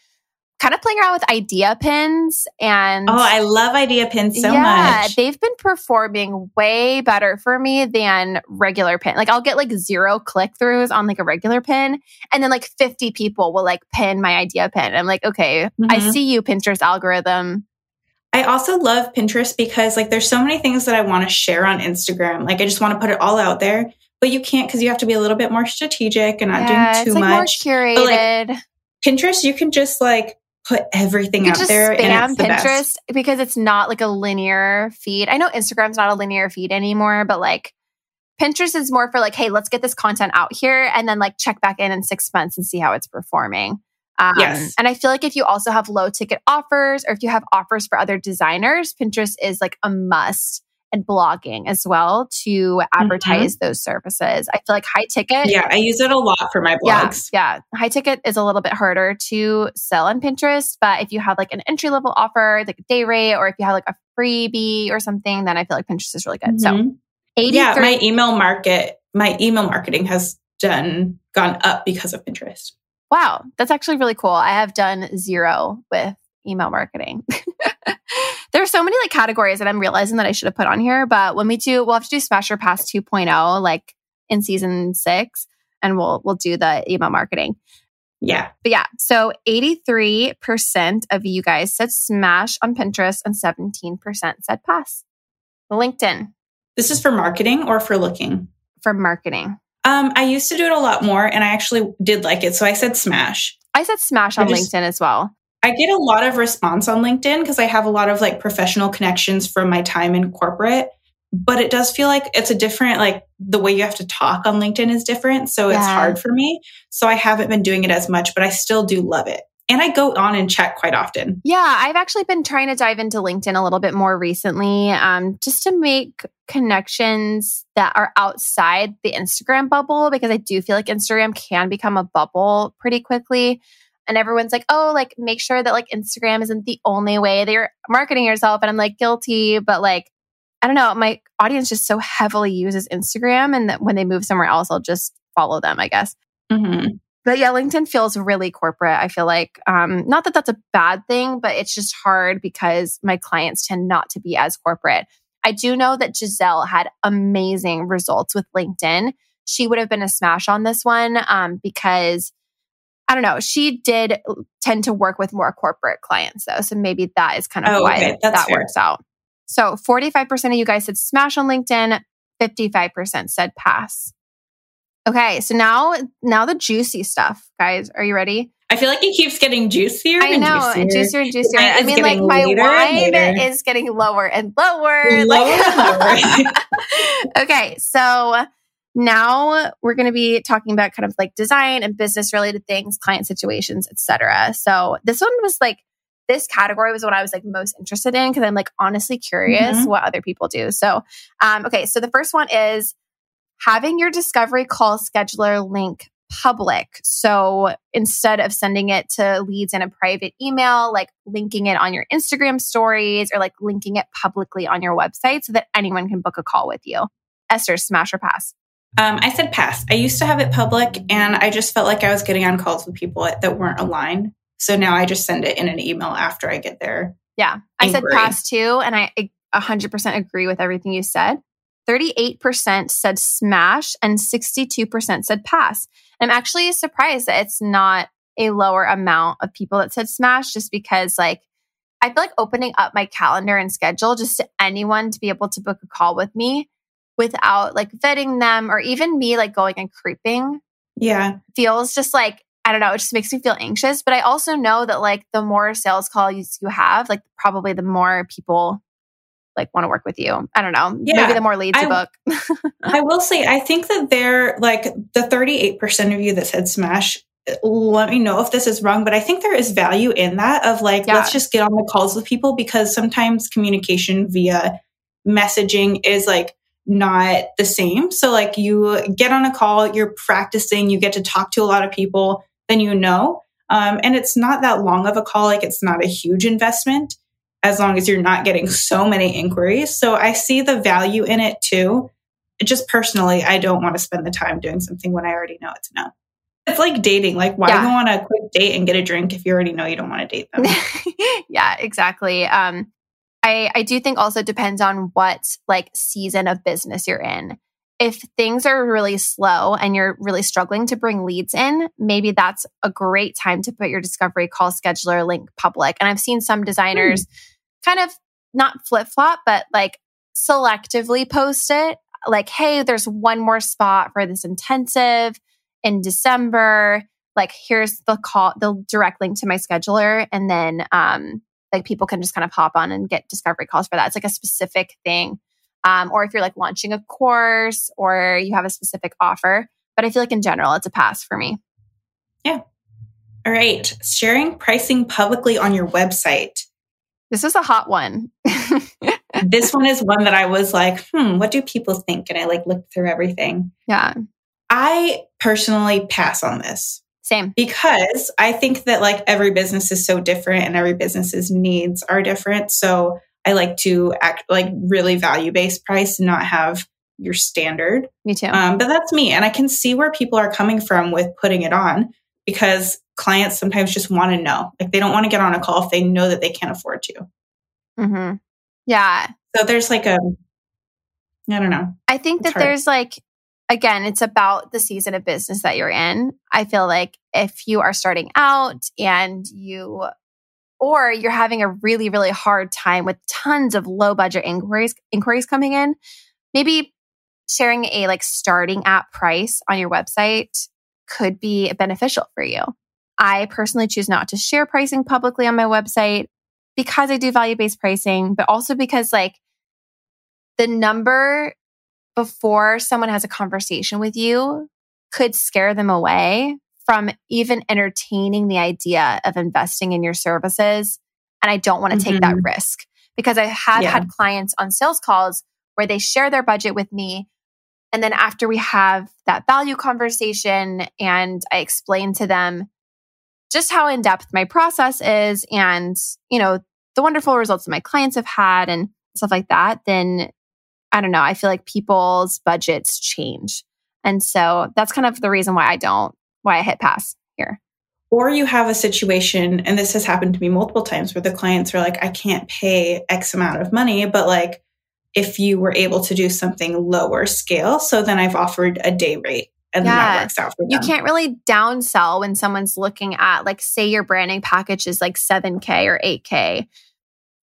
kind of playing around with idea pins and oh i love idea pins so yeah, much they've been performing way better for me than regular pin like i'll get like zero click throughs on like a regular pin and then like 50 people will like pin my idea pin i'm like okay mm-hmm. i see you pinterest algorithm I also love Pinterest because like there's so many things that I want to share on Instagram. Like I just want to put it all out there. but you can't because you have to be a little bit more strategic and not yeah, doing too like much. More curated. Like, Pinterest, you can just like put everything out there and Pinterest best. because it's not like a linear feed. I know Instagram's not a linear feed anymore, but like Pinterest is more for like, hey, let's get this content out here and then like check back in in six months and see how it's performing. Um, yes. And I feel like if you also have low ticket offers or if you have offers for other designers, Pinterest is like a must and blogging as well to advertise mm-hmm. those services. I feel like high ticket. Yeah, I use it a lot for my blogs. Yeah, yeah. High ticket is a little bit harder to sell on Pinterest, but if you have like an entry level offer, like a day rate, or if you have like a freebie or something, then I feel like Pinterest is really good. Mm-hmm. So 83- yeah, my email market, my email marketing has done gone up because of Pinterest. Wow, that's actually really cool. I have done zero with email marketing. There's so many like categories that I'm realizing that I should have put on here, but when we do, we'll have to do Smash or Pass 2.0 like in season six, and we'll we'll do the email marketing. Yeah. But yeah, so 83% of you guys said smash on Pinterest and 17% said pass. LinkedIn. This is for marketing or for looking? For marketing. Um, I used to do it a lot more and I actually did like it. So I said smash. I said smash on just, LinkedIn as well. I get a lot of response on LinkedIn because I have a lot of like professional connections from my time in corporate. But it does feel like it's a different, like the way you have to talk on LinkedIn is different. So yeah. it's hard for me. So I haven't been doing it as much, but I still do love it. And I go on and check quite often. Yeah, I've actually been trying to dive into LinkedIn a little bit more recently, um, just to make connections that are outside the Instagram bubble, because I do feel like Instagram can become a bubble pretty quickly. And everyone's like, oh, like make sure that like Instagram isn't the only way that you're marketing yourself. And I'm like, guilty, but like, I don't know, my audience just so heavily uses Instagram. And that when they move somewhere else, I'll just follow them, I guess. Mm-hmm. But yeah, LinkedIn feels really corporate. I feel like, um, not that that's a bad thing, but it's just hard because my clients tend not to be as corporate. I do know that Giselle had amazing results with LinkedIn. She would have been a smash on this one um, because I don't know. She did tend to work with more corporate clients though. So maybe that is kind of oh, why okay. that fair. works out. So 45% of you guys said smash on LinkedIn, 55% said pass. Okay, so now now the juicy stuff, guys. Are you ready? I feel like it keeps getting juicier. I know, juicier. juicier and juicier. I mean, like my wine is getting lower and lower. lower, like, lower. okay, so now we're going to be talking about kind of like design and business related things, client situations, etc. So this one was like this category was what I was like most interested in because I'm like honestly curious mm-hmm. what other people do. So, um, okay, so the first one is having your discovery call scheduler link public. So instead of sending it to leads in a private email, like linking it on your Instagram stories or like linking it publicly on your website so that anyone can book a call with you. Esther, smash or pass? Um, I said pass. I used to have it public and I just felt like I was getting on calls with people that weren't aligned. So now I just send it in an email after I get there. Yeah. I said pass too. And I 100% agree with everything you said. 38% said smash and 62% said pass. I'm actually surprised that it's not a lower amount of people that said smash just because like I feel like opening up my calendar and schedule just to anyone to be able to book a call with me without like vetting them or even me like going and creeping. Yeah. Feels just like, I don't know, it just makes me feel anxious. But I also know that like the more sales calls you have, like probably the more people like want to work with you. I don't know. Yeah, Maybe the more leads you book. I will say, I think that they're like the 38% of you that said smash. Let me know if this is wrong, but I think there is value in that of like, yeah. let's just get on the calls with people because sometimes communication via messaging is like not the same. So, like, you get on a call, you're practicing, you get to talk to a lot of people, then you know. Um, and it's not that long of a call, like, it's not a huge investment as long as you're not getting so many inquiries. So, I see the value in it too. Just personally, I don't want to spend the time doing something when I already know it's no. It's like dating. Like, why yeah. go on a quick date and get a drink if you already know you don't want to date them? yeah, exactly. Um, I, I do think also depends on what like season of business you're in. If things are really slow and you're really struggling to bring leads in, maybe that's a great time to put your discovery call scheduler link public. And I've seen some designers mm. kind of not flip flop, but like selectively post it like, hey, there's one more spot for this intensive in December. Like, here's the call, the direct link to my scheduler. And then, um, like people can just kind of hop on and get discovery calls for that. It's like a specific thing. Um, or if you're like launching a course or you have a specific offer. But I feel like in general, it's a pass for me. Yeah. All right. Sharing pricing publicly on your website. This is a hot one. this one is one that I was like, hmm, what do people think? And I like looked through everything. Yeah. I personally pass on this. Same. Because I think that like every business is so different and every business's needs are different. So I like to act like really value based price and not have your standard. Me too. Um, but that's me. And I can see where people are coming from with putting it on because clients sometimes just want to know. Like they don't want to get on a call if they know that they can't afford to. Mm-hmm. Yeah. So there's like a, I don't know. I think it's that hard. there's like, again, it's about the season of business that you're in. I feel like if you are starting out and you, or you're having a really, really hard time with tons of low budget inquiries, inquiries coming in, maybe sharing a like starting at price on your website could be beneficial for you. I personally choose not to share pricing publicly on my website because I do value based pricing, but also because like the number before someone has a conversation with you could scare them away from even entertaining the idea of investing in your services. And I don't want to mm-hmm. take that mm-hmm. risk because I have yeah. had clients on sales calls where they share their budget with me. And then after we have that value conversation and I explain to them just how in depth my process is and, you know, the wonderful results that my clients have had and stuff like that, then I don't know, I feel like people's budgets change. And so that's kind of the reason why I don't, why I hit pass here. Or you have a situation, and this has happened to me multiple times where the clients are like, I can't pay X amount of money, but like if you were able to do something lower scale, so then I've offered a day rate and yeah. that works out for them. You can't really downsell when someone's looking at like say your branding package is like 7k or 8k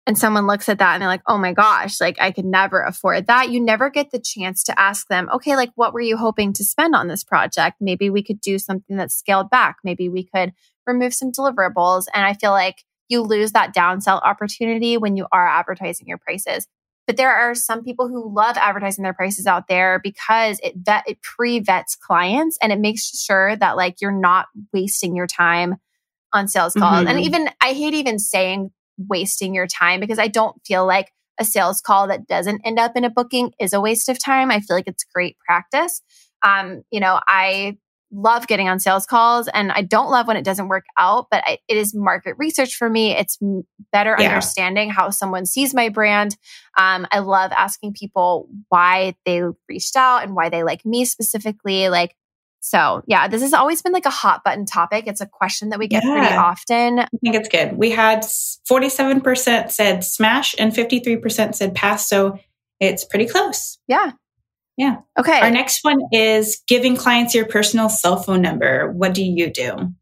and someone looks at that and they're like, "Oh my gosh, like I could never afford that." You never get the chance to ask them, "Okay, like what were you hoping to spend on this project? Maybe we could do something that's scaled back. Maybe we could remove some deliverables." And I feel like you lose that downsell opportunity when you are advertising your prices. But there are some people who love advertising their prices out there because it vet, it pre-vets clients and it makes sure that like you're not wasting your time on sales calls. Mm-hmm. And even I hate even saying wasting your time because I don't feel like a sales call that doesn't end up in a booking is a waste of time. I feel like it's great practice. Um, you know, I love getting on sales calls and I don't love when it doesn't work out, but I, it is market research for me. It's better yeah. understanding how someone sees my brand. Um, I love asking people why they reached out and why they like me specifically. Like, so yeah, this has always been like a hot button topic. It's a question that we get yeah. pretty often. I think it's good. We had 47% said smash and 53% said pass. So it's pretty close. Yeah. Yeah. Okay. Our next one is giving clients your personal cell phone number. What do you do?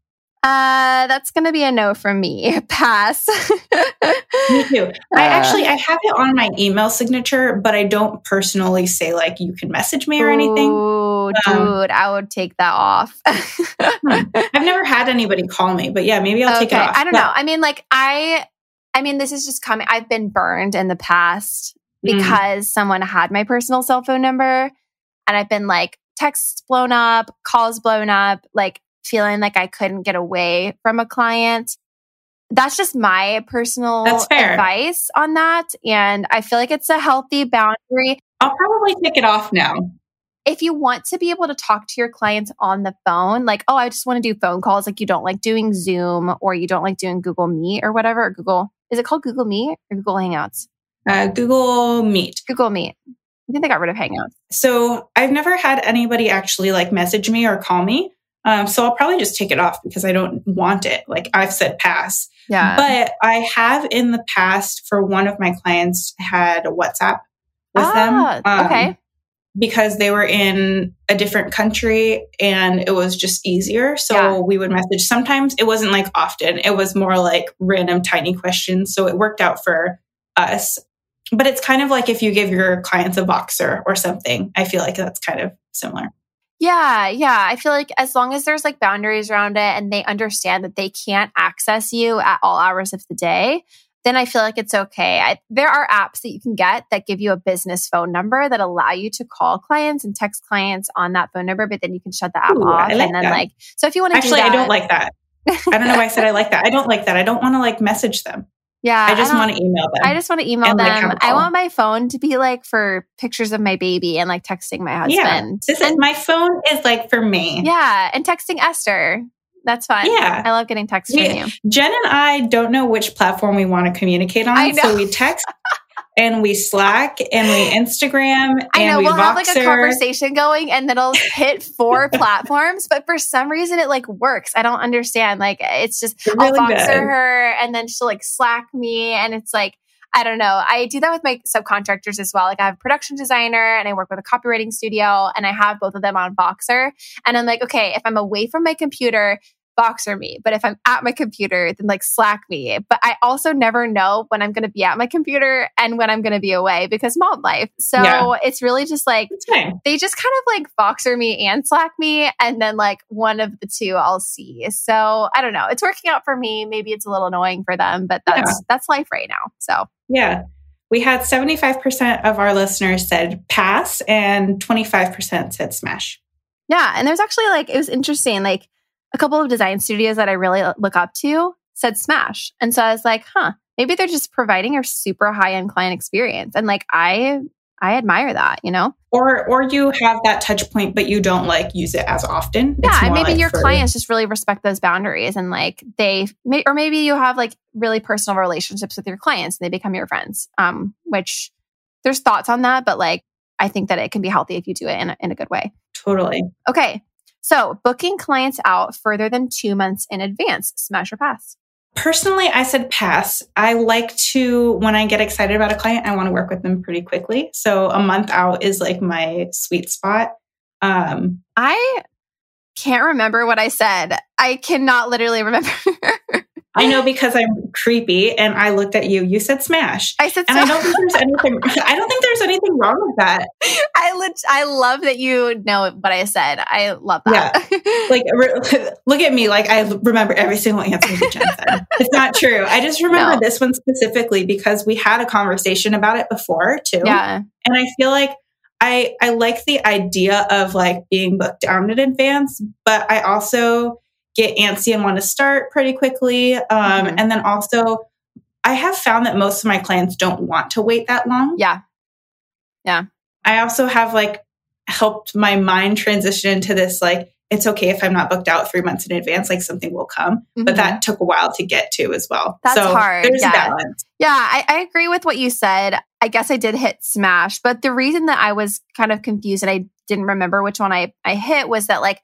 Uh, that's going to be a no from me. Pass. me too. I uh, actually I have it on my email signature, but I don't personally say like you can message me or anything. Oh, dude, I would take that off. Hmm. I've never had anybody call me, but yeah, maybe I'll okay. take it off. I don't but, know. I mean, like I, I mean, this is just coming. I've been burned in the past Mm. because someone had my personal cell phone number and I've been like texts blown up, calls blown up, like feeling like I couldn't get away from a client. That's just my personal advice on that. And I feel like it's a healthy boundary. I'll probably take it off now. If you want to be able to talk to your clients on the phone, like, oh, I just want to do phone calls, like you don't like doing Zoom or you don't like doing Google Meet or whatever, or Google, is it called Google Meet or Google Hangouts? Uh, Google Meet. Google Meet. I think they got rid of Hangouts. So I've never had anybody actually like message me or call me. Um, so I'll probably just take it off because I don't want it. Like I've said pass. Yeah. But I have in the past for one of my clients had a WhatsApp with ah, them. Um, okay. Because they were in a different country and it was just easier. So yeah. we would message. Sometimes it wasn't like often, it was more like random tiny questions. So it worked out for us. but it's kind of like if you give your clients a Voxer or something. I feel like that's kind of similar. Yeah, yeah. I feel like as long as there's like boundaries around it and they understand that they can't access you at all hours of the day, then I feel like it's okay. I, there are apps that you can get that give you a business phone number that allow you to call clients and text clients on that phone number, but then you can shut the app Ooh, off. Like and then, that. like, so if you want to actually, I don't like that. I don't know why I said I like that. I don't like that. I don't want to like message them. Yeah. I just want to email them. I just want to email them. Like I want my phone to be like for pictures of my baby and like texting my husband. Yeah. This is my phone is like for me. Yeah. And texting Esther. That's fun. Yeah. I love getting texts we, from you. Jen and I don't know which platform we want to communicate on. So we text and we Slack and we Instagram. I know we we'll Voxer. have like a conversation going, and then it'll hit four platforms. But for some reason, it like works. I don't understand. Like it's just really I'll Voxer her, and then she'll like Slack me, and it's like. I don't know. I do that with my subcontractors as well. Like I have a production designer and I work with a copywriting studio and I have both of them on Voxer. And I'm like, okay, if I'm away from my computer, Voxer me. But if I'm at my computer, then like Slack me. But I also never know when I'm going to be at my computer and when I'm going to be away because mom life. So yeah. it's really just like they just kind of like Voxer me and Slack me. And then like one of the two I'll see. So I don't know. It's working out for me. Maybe it's a little annoying for them, but that's yeah. that's life right now. So yeah. We had 75% of our listeners said pass and 25% said smash. Yeah. And there's actually like, it was interesting. Like, a couple of design studios that I really look up to said smash. And so I was like, huh, maybe they're just providing a super high end client experience. And like, I, I admire that, you know? Or, or you have that touch point, but you don't like use it as often. Yeah. And maybe like your for... clients just really respect those boundaries and like they, may, or maybe you have like really personal relationships with your clients and they become your friends. Um, which there's thoughts on that, but like, I think that it can be healthy if you do it in a, in a good way. Totally. Okay. So, booking clients out further than two months in advance, smash or pass? Personally, I said pass. I like to, when I get excited about a client, I want to work with them pretty quickly. So, a month out is like my sweet spot. Um, I can't remember what I said. I cannot literally remember. I know because I'm creepy and I looked at you. You said smash. I said and I don't think there's anything I don't think there's anything wrong with that. I lit- I love that you know what I said. I love that. Yeah. like re- look at me like I remember every single answer that Jen said. it's not true. I just remember no. this one specifically because we had a conversation about it before too. Yeah. And I feel like I I like the idea of like being booked down in advance, but I also get antsy and want to start pretty quickly. Um, mm-hmm. And then also, I have found that most of my clients don't want to wait that long. Yeah. Yeah. I also have like helped my mind transition into this like, it's okay if I'm not booked out three months in advance, like something will come. Mm-hmm. But that took a while to get to as well. That's so hard. There's yeah. balance. Yeah, I, I agree with what you said. I guess I did hit smash, but the reason that I was kind of confused and I didn't remember which one I, I hit was that like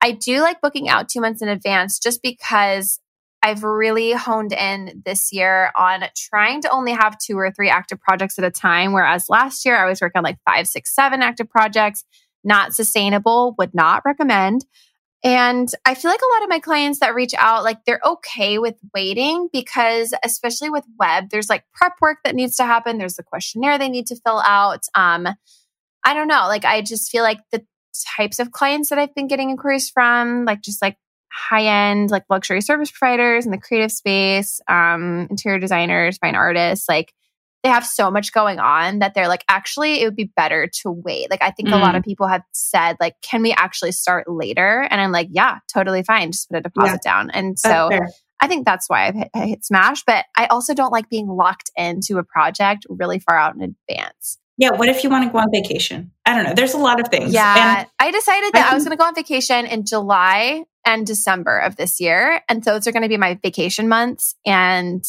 I do like booking out two months in advance just because I've really honed in this year on trying to only have two or three active projects at a time. Whereas last year I was working on like five, six, seven active projects. Not sustainable, would not recommend. And I feel like a lot of my clients that reach out, like they're okay with waiting because, especially with web, there's like prep work that needs to happen. There's the questionnaire they need to fill out. Um, I don't know. Like, I just feel like the types of clients that I've been getting inquiries from, like just like high end, like luxury service providers in the creative space, um, interior designers, fine artists, like they have so much going on that they're like, actually, it would be better to wait. Like, I think mm. a lot of mm. people have said, like, can we actually start later? And I'm like, yeah, totally fine. Just put a deposit yeah. down. And so I think that's why I've hit, I hit smash. But I also don't like being locked into a project really far out in advance. Yeah. What if you want to go on vacation? I don't know. There's a lot of things. Yeah. And I decided that I, I was going to go on vacation in July and December of this year. And so those are going to be my vacation months. And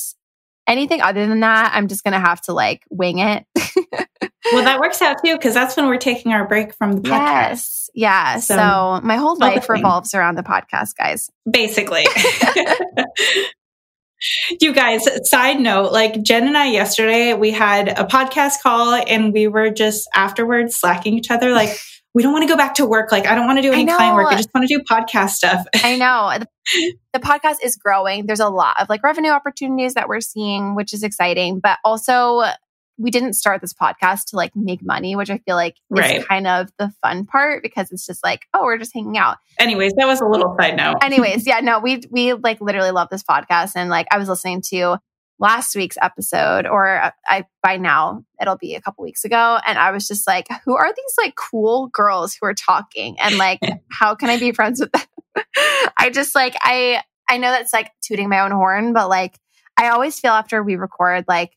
anything other than that, I'm just going to have to like wing it. well, that works out too, because that's when we're taking our break from the podcast. Yes. Yeah. So, so my whole life revolves around the podcast, guys. Basically. you guys, side note, like Jen and I yesterday, we had a podcast call and we were just afterwards slacking each other. Like, we don't want to go back to work. Like, I don't want to do any client work. I just want to do podcast stuff. I know. The, the podcast is growing. There's a lot of like revenue opportunities that we're seeing, which is exciting, but also we didn't start this podcast to like make money, which I feel like Right. is kind of the fun part because it's just like, oh, we're just hanging out. Anyways, that was a little side note. Anyways, yeah, no, we we like literally love this podcast, and like I was listening to last week's episode, or uh, I by now it'll be a couple weeks ago, and I was just like, who are these like cool girls who are talking, and like how can I be friends with them? I just like I I know that's like tooting my own horn, but like I always feel after we record like.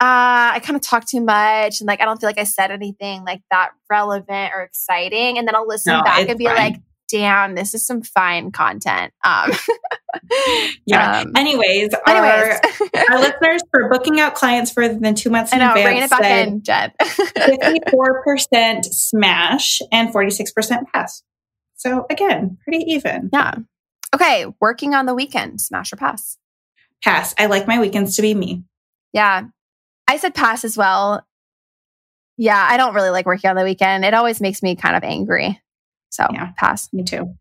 Uh, I kind of talk too much and like I don't feel like I said anything like that relevant or exciting. And then I'll listen No, back and be fine. like, damn, this is some fine content. Um, Yeah. um, Anyways, anyways, our, our listeners for booking out clients further than two months I in know, advance rein it back in, Jen. 54% smash and 46% pass. So again, pretty even. yeah. Okay, working on the weekend, smash or pass. Pass. I like my weekends to be me. Yeah. I said pass as well. Yeah, I don't really like working on the weekend. It always makes me kind of angry. So Yeah. pass. Me too.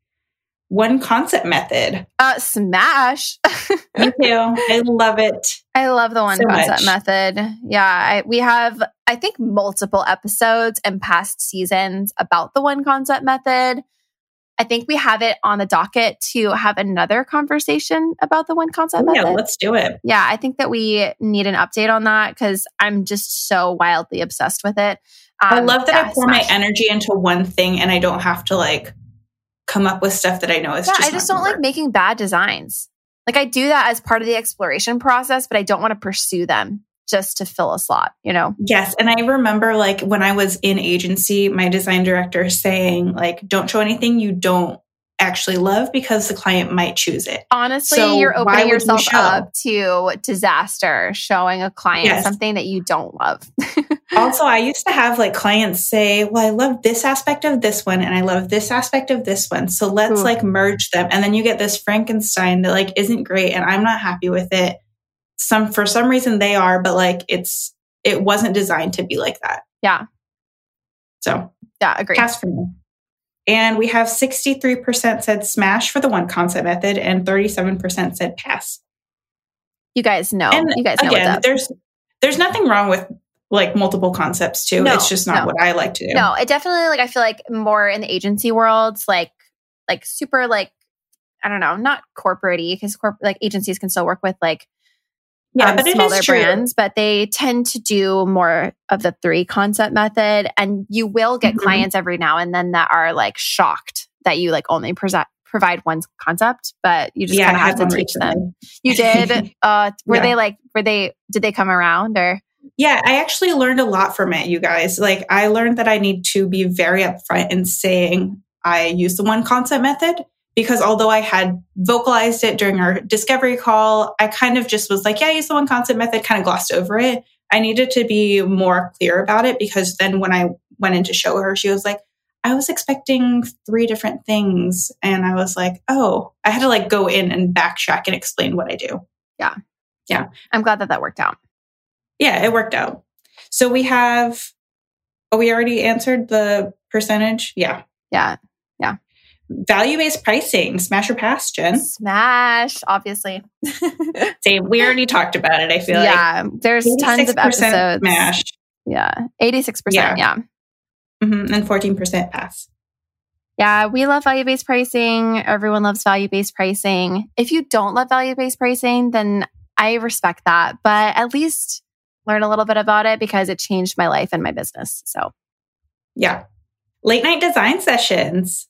One concept method. Uh, smash. Me too. I love it. I love the one So concept much. method. Yeah, I, we have I think multiple episodes and past seasons about the one concept method. I think we have it on the docket to have another conversation about the one concept yeah, method. let's do it. Yeah, I think that we need an update on that because I'm just so wildly obsessed with it. I Um, love that yeah, I pour my energy into one thing and I don't have to like come up with stuff that I know is Yeah, just I just don't like work. making bad designs. Like I do that as part of the exploration process, but I don't want to pursue them just to fill a slot, you know? Yes. And I remember like when I was in agency, my design director saying, like, don't show anything you don't actually love because the client might choose it. Honestly, So you're opening would you yourself up to disaster showing a client Yes. something that you don't love. Also, I used to have like clients say, well, I love this aspect of this one and I love this aspect of this one. So let's Ooh. like merge them. And then you get this Frankenstein that like isn't great and I'm not happy with it. Some for some reason they are, but like it's it wasn't designed to be like that. Yeah. So yeah, agree. pass for me. And we have 63% said smash for the one concept method and 37% said pass. You guys know. and you guys know again, there's there's nothing wrong with like multiple concepts too. No, it's just not no. what I like to do. No, it definitely like I feel like more in the agency world, like like super like I don't know, not corporate-y because corp- like agencies can still work with like Yeah, um, but it smaller brands, but they tend to do more of the three concept method. And you will get Mhm. clients every now and then that are like shocked that you like only present provide one concept, but you just yeah, kind of have to teach them. You did. Uh, were Yeah. they like? Were they? Did they come around or? Yeah, I actually learned a lot from it, you guys. Like, I learned that I need to be very upfront in saying I use the one concept method because although I had vocalized it during our discovery call, I kind of just was like, yeah, I use the one concept method, kind of glossed over it. I needed to be more clear about it because then when I went in to show her, she was like, I was expecting three different things. And I was like, oh, I had to like go in and backtrack and explain what I do. Yeah. Yeah. I'm glad that that worked out. Yeah, it worked out. So we have, oh, we already answered the percentage. Yeah. Yeah. Yeah. Value based pricing, smash or pass, Jen. Smash, obviously. Same. We already talked about it. I feel like yeah, there's tons of episodes. Smash Yeah, eighty-six percent. Yeah, Mhm, and 14% pass. yeah. We love value-based pricing. Everyone loves value-based pricing. If you don't love value-based pricing, then I respect that. But at least learn a little bit about it because it changed my life and my business. So Yeah. Late night design sessions.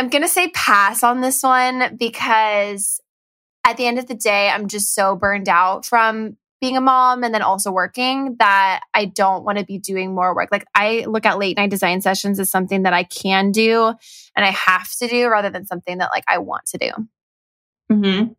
I'm going to say pass on this one because at the end of the day, I'm just so burned out from being a mom and then also working that I don't want to be doing more work. Like I look at late night design sessions as something that I can do and I have to do rather than something that like I want to do. Mm-hmm.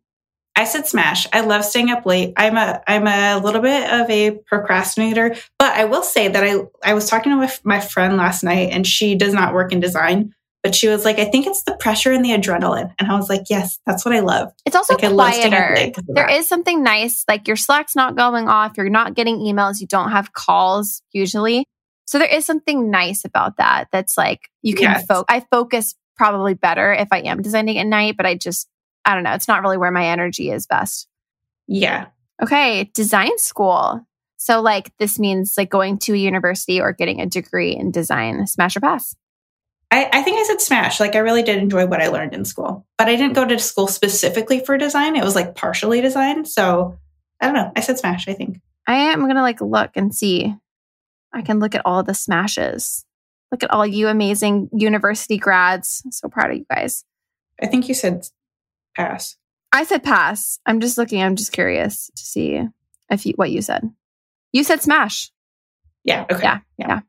I said smash. I love staying up late. I'm a I'm a little bit of a procrastinator, but I will say that I I was talking with my friend last night and she does not work in design, but she was like, I think it's the pressure and the adrenaline. And I was like, yes, that's what I love. It's also Like, quieter. late 'cause of There is something nice, like your Slack's not going off, you're not getting emails, you don't have calls usually. So there is something nice about that. That's like you can Yes. focus. I focus probably better if I am designing at night, but I just I don't know. It's not really where my energy is best. Yeah. Okay, design school. So, like, this means like going to a university or getting a degree in design. Smash or pass? I, I, think I said smash. Like, I really did enjoy what I learned in school, but I didn't go to school specifically for design. It was like partially design. So, I don't know. I said smash, I think. I am going to like look and see. I can look at all the smashes. Look at all you amazing university grads. So proud of you guys. I think you said pass. I said pass. I'm just looking. I'm just curious to see if you, what you said. You said smash. Yeah. Okay. Yeah, yeah. Yeah.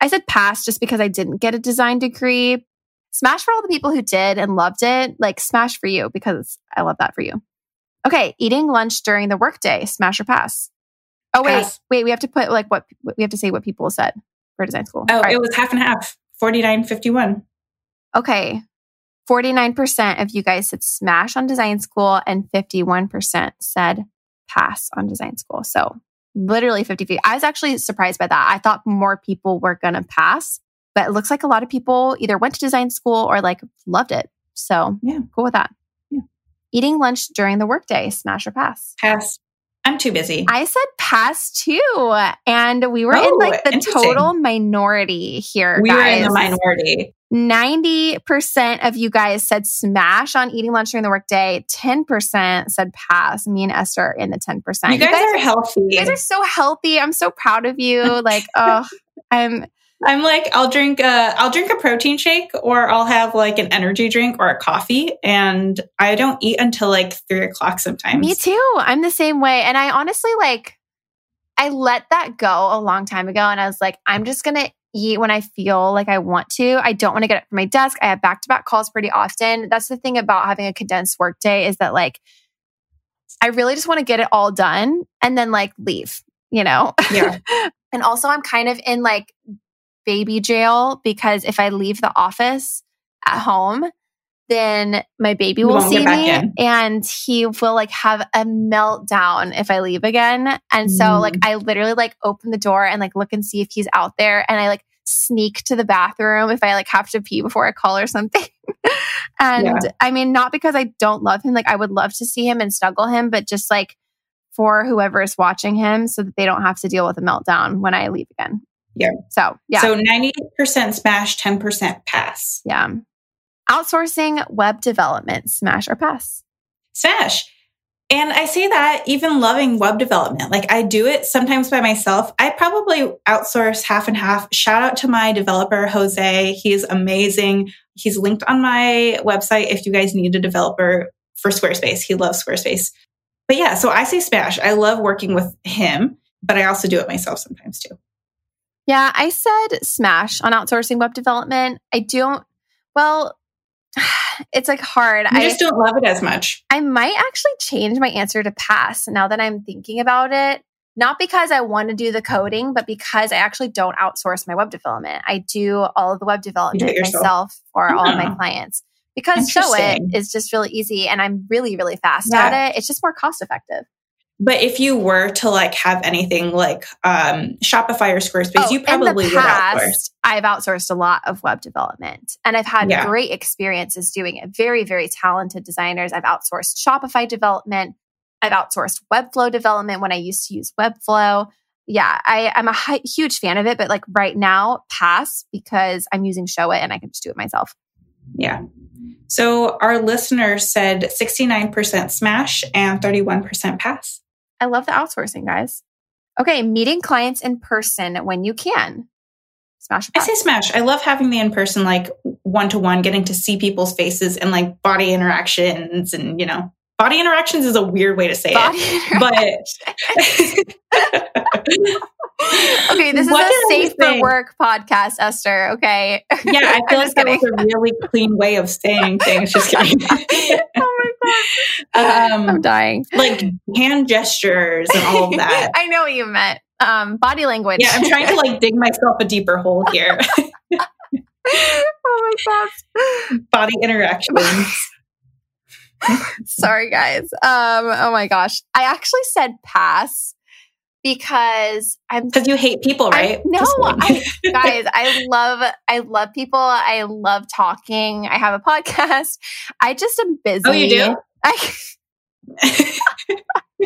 I said pass just because I didn't get a design degree. Smash for all the people who did and loved it. Like smash for you because I love that for you. Okay. Eating lunch during the workday. Smash or pass? Oh, wait. Pass. Wait. We have to put like what we have to say what people said for design school. Oh, right. it was half and half 49 51. Okay. 49% of you guys said smash on design school and 51% said pass on design school. So literally 50 feet. I was actually surprised by that. I thought more people were going to pass, but it looks like a lot of people either went to design school or like loved it. So yeah, cool with that. Yeah. Eating lunch during the workday, smash or pass? Pass. I'm too busy. I said pass too. And we were oh, in like oh, the total minority here. We guys. were in the minority. 90% of you guys said smash on eating lunch during the workday. 10% said pass. Me and Esther are in the 10%. You guys, you guys are healthy. You guys are so healthy. I'm so proud of you. Like, oh, I'm I'm like, I'll drink a, I'll drink a protein shake or I'll have like an energy drink or a coffee. And I don't eat until like three o'clock sometimes. Me too. I'm the same way. And I honestly like, I let that go a long time ago. And I was like, I'm just going to eat when I feel like I want to. I don't want to get up from my desk. I have back to back calls pretty often. That's the thing about having a condensed work day is that like, I really just want to get it all done and then like leave, you know? Yeah. and also I'm kind of in like baby jail because if I leave the office at home, then my baby will see me in. and he will like have a meltdown if I leave again. And so mm. like I literally like open the door and like look and see if he's out there and I like sneak to the bathroom if I like have to pee before I call or something. and yeah. I mean not because I don't love him, like I would love to see him and snuggle him, but just like for whoever is watching him so that they don't have to deal with a meltdown when I leave again. Yeah. So, yeah. So 90% smash, 10% pass. Yeah. Outsourcing web development, smash or pass? Smash. And I say that even loving web development, like I do it sometimes by myself. I probably outsource half and half. Shout out to my developer, Jose. He's amazing. He's linked on my website if you guys need a developer for Squarespace. He loves Squarespace. But yeah, so I say smash. I love working with him, but I also do it myself sometimes too. Yeah, I said smash on outsourcing web development. I don't, well, it's like hard. I just don't love it as much. I might actually change my answer to pass now that I'm thinking about it. Not because I want to do the coding, but because I actually don't outsource my web development. I do all of the web development myself for all of my ah. clients because Showit it is just really easy and I'm really, really fast yeah. at it. It's just more cost effective. But if you were to like have anything like um, Shopify or Squarespace, oh, you probably would outsource. I've outsourced a lot of web development and I've had yeah. great experiences doing it. Very, very talented designers. I've outsourced Shopify development. I've outsourced Webflow development when I used to use Webflow. Yeah, I, am a hi- huge fan of it, but like right now, pass because I'm using Showit and I can just do it myself. Yeah. So our listeners said 69% smash and 31% pass. I love the outsourcing, guys. Okay, meeting clients in person when you can. Smash. I say smash. I love having the in person, like one to one, getting to see people's faces and like body interactions and, you know, body interactions is a weird way to say body it. But okay, this is what a safe for work podcast, Esther. Okay. Yeah, I feel like that was a really clean way of saying things. Just kidding. oh. Um, I'm dying. Like hand gestures and all of that. I know what you meant. Um, body language. Yeah, I'm trying to like dig myself a deeper hole here. oh my god. Body interactions. Sorry, guys. Um, oh my gosh. I actually said pass because I'm because you hate people, right? I, no, I, guys, I love I love people. I love talking. I have a podcast. I just am busy. Oh, you do? I,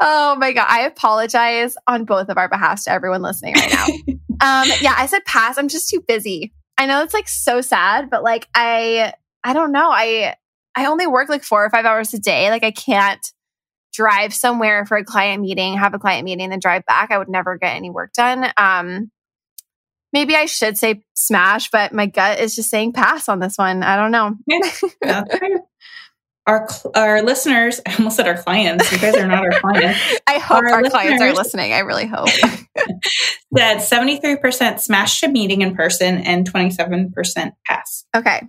oh my God. I apologize on both of our behalfs to everyone listening right now. um, yeah, I said pass. I'm just too busy. I know it's like so sad, but like I I don't know. I I only work like four or five hours a day. Like I can't drive somewhere for a client meeting, have a client meeting, then drive back. I would never get any work done. Um maybe I should say smash, but my gut is just saying pass on this one. I don't know. Our our listeners, I almost said our clients. You guys are not our clients. I hope our, our clients are listening. I really hope. that 73% smash a meeting in person and 27% pass. Okay.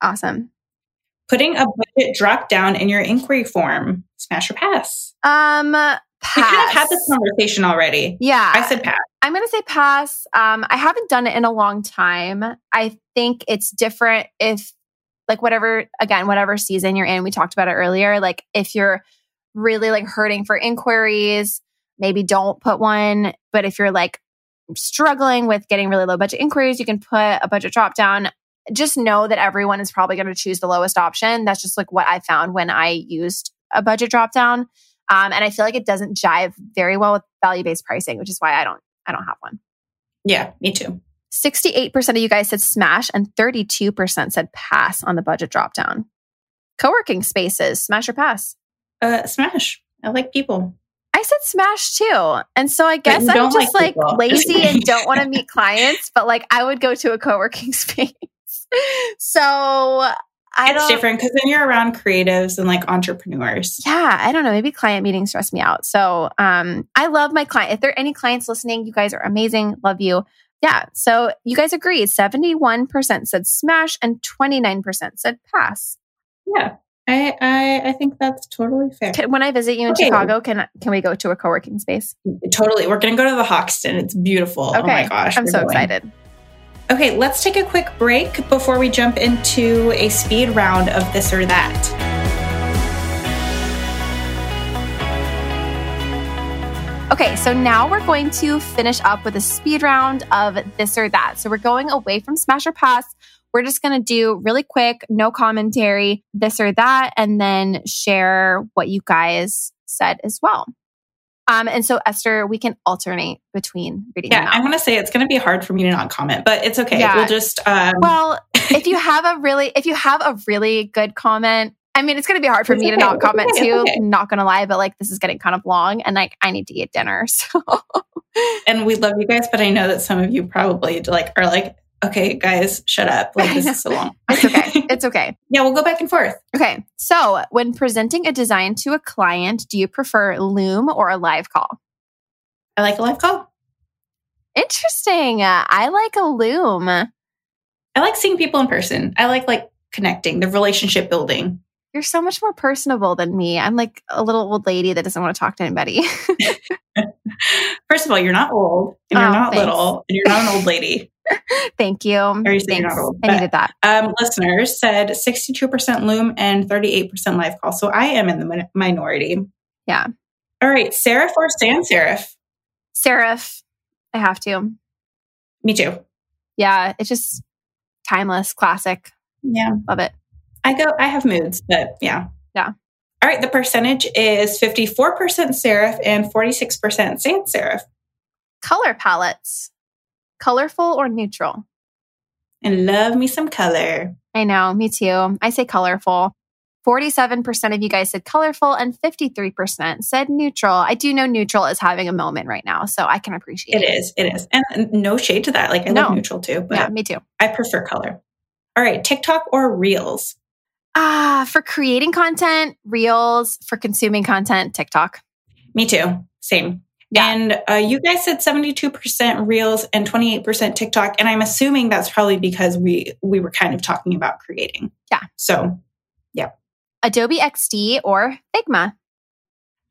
Awesome. Putting a budget drop down in your inquiry form, smash or pass? Um pass. We kind of had this conversation already. Yeah. I said pass. I'm going to say pass. Um, I haven't done it in a long time. I think it's different if like whatever again whatever season you're in we talked about it earlier like if you're really like hurting for inquiries maybe don't put one but if you're like struggling with getting really low budget inquiries you can put a budget drop down just know that everyone is probably going to choose the lowest option that's just like what i found when i used a budget drop down um, and i feel like it doesn't jive very well with value based pricing which is why i don't i don't have one yeah me too 68% of you guys said smash and 32% said pass on the budget drop down. Co-working spaces, smash or pass? Uh, smash. I like people. I said smash too. And so I guess I'm just like, like lazy and don't want to meet clients, but like I would go to a co-working space. So I it's don't, different because then you're around creatives and like entrepreneurs. Yeah, I don't know. Maybe client meetings stress me out. So um, I love my client. If there are any clients listening, you guys are amazing. Love you. Yeah. So you guys agreed. 71% said smash and 29% said pass. Yeah. I, I, I think that's totally fair. Can, when I visit you in okay. Chicago, can can we go to a co-working space? Totally. We're going to go to the Hoxton. It's beautiful. Okay. Oh my gosh. I'm so going. excited. Okay, let's take a quick break before we jump into a speed round of this or that. Okay, so now we're going to finish up with a speed round of this or that. So we're going away from Smash or Pass. We're just going to do really quick, no commentary, this or that, and then share what you guys said as well. Um, and so, Esther, we can alternate between reading. Yeah, I'm going to say it's going to be hard for me to not comment, but it's okay. Yeah. We'll just. Um... Well, if you have a really, if you have a really good comment, I mean, it's going to be hard for it's me okay. to not comment okay. too. Okay. Not going to lie, but like this is getting kind of long, and like I need to eat dinner. So, and we love you guys, but I know that some of you probably like are like, okay, guys, shut up. Like this is so long. it's okay. It's okay. yeah, we'll go back and forth. Okay. So, when presenting a design to a client, do you prefer Loom or a live call? I like a live call. Interesting. I like a Loom. I like seeing people in person. I like like connecting, the relationship building. You're so much more personable than me. I'm like a little old lady that doesn't want to talk to anybody. First of all, you're not old and you're oh, not thanks. little and you're not an old lady. Thank you. Or you you're old. I needed that. Um, listeners said 62% Loom and 38% live call. So I am in the minority. Yeah. All right. Serif or sans serif? Serif. I have to. Me too. Yeah. It's just timeless, classic. Yeah. Love it. I go, I have moods, but yeah. Yeah. All right. The percentage is 54% serif and 46% sans serif. Color palettes colorful or neutral? And love me some color. I know. Me too. I say colorful. 47% of you guys said colorful and 53% said neutral. I do know neutral is having a moment right now, so I can appreciate it. It is. It is. And no shade to that. Like I no. love neutral too, but yeah, me too. I prefer color. All right, TikTok or Reels? Ah, for creating content, Reels, for consuming content, TikTok. Me too. Same. Yeah. And uh, you guys said 72% Reels and 28% TikTok. And I'm assuming that's probably because we we were kind of talking about creating. Yeah. So, yeah. Adobe XD or Figma?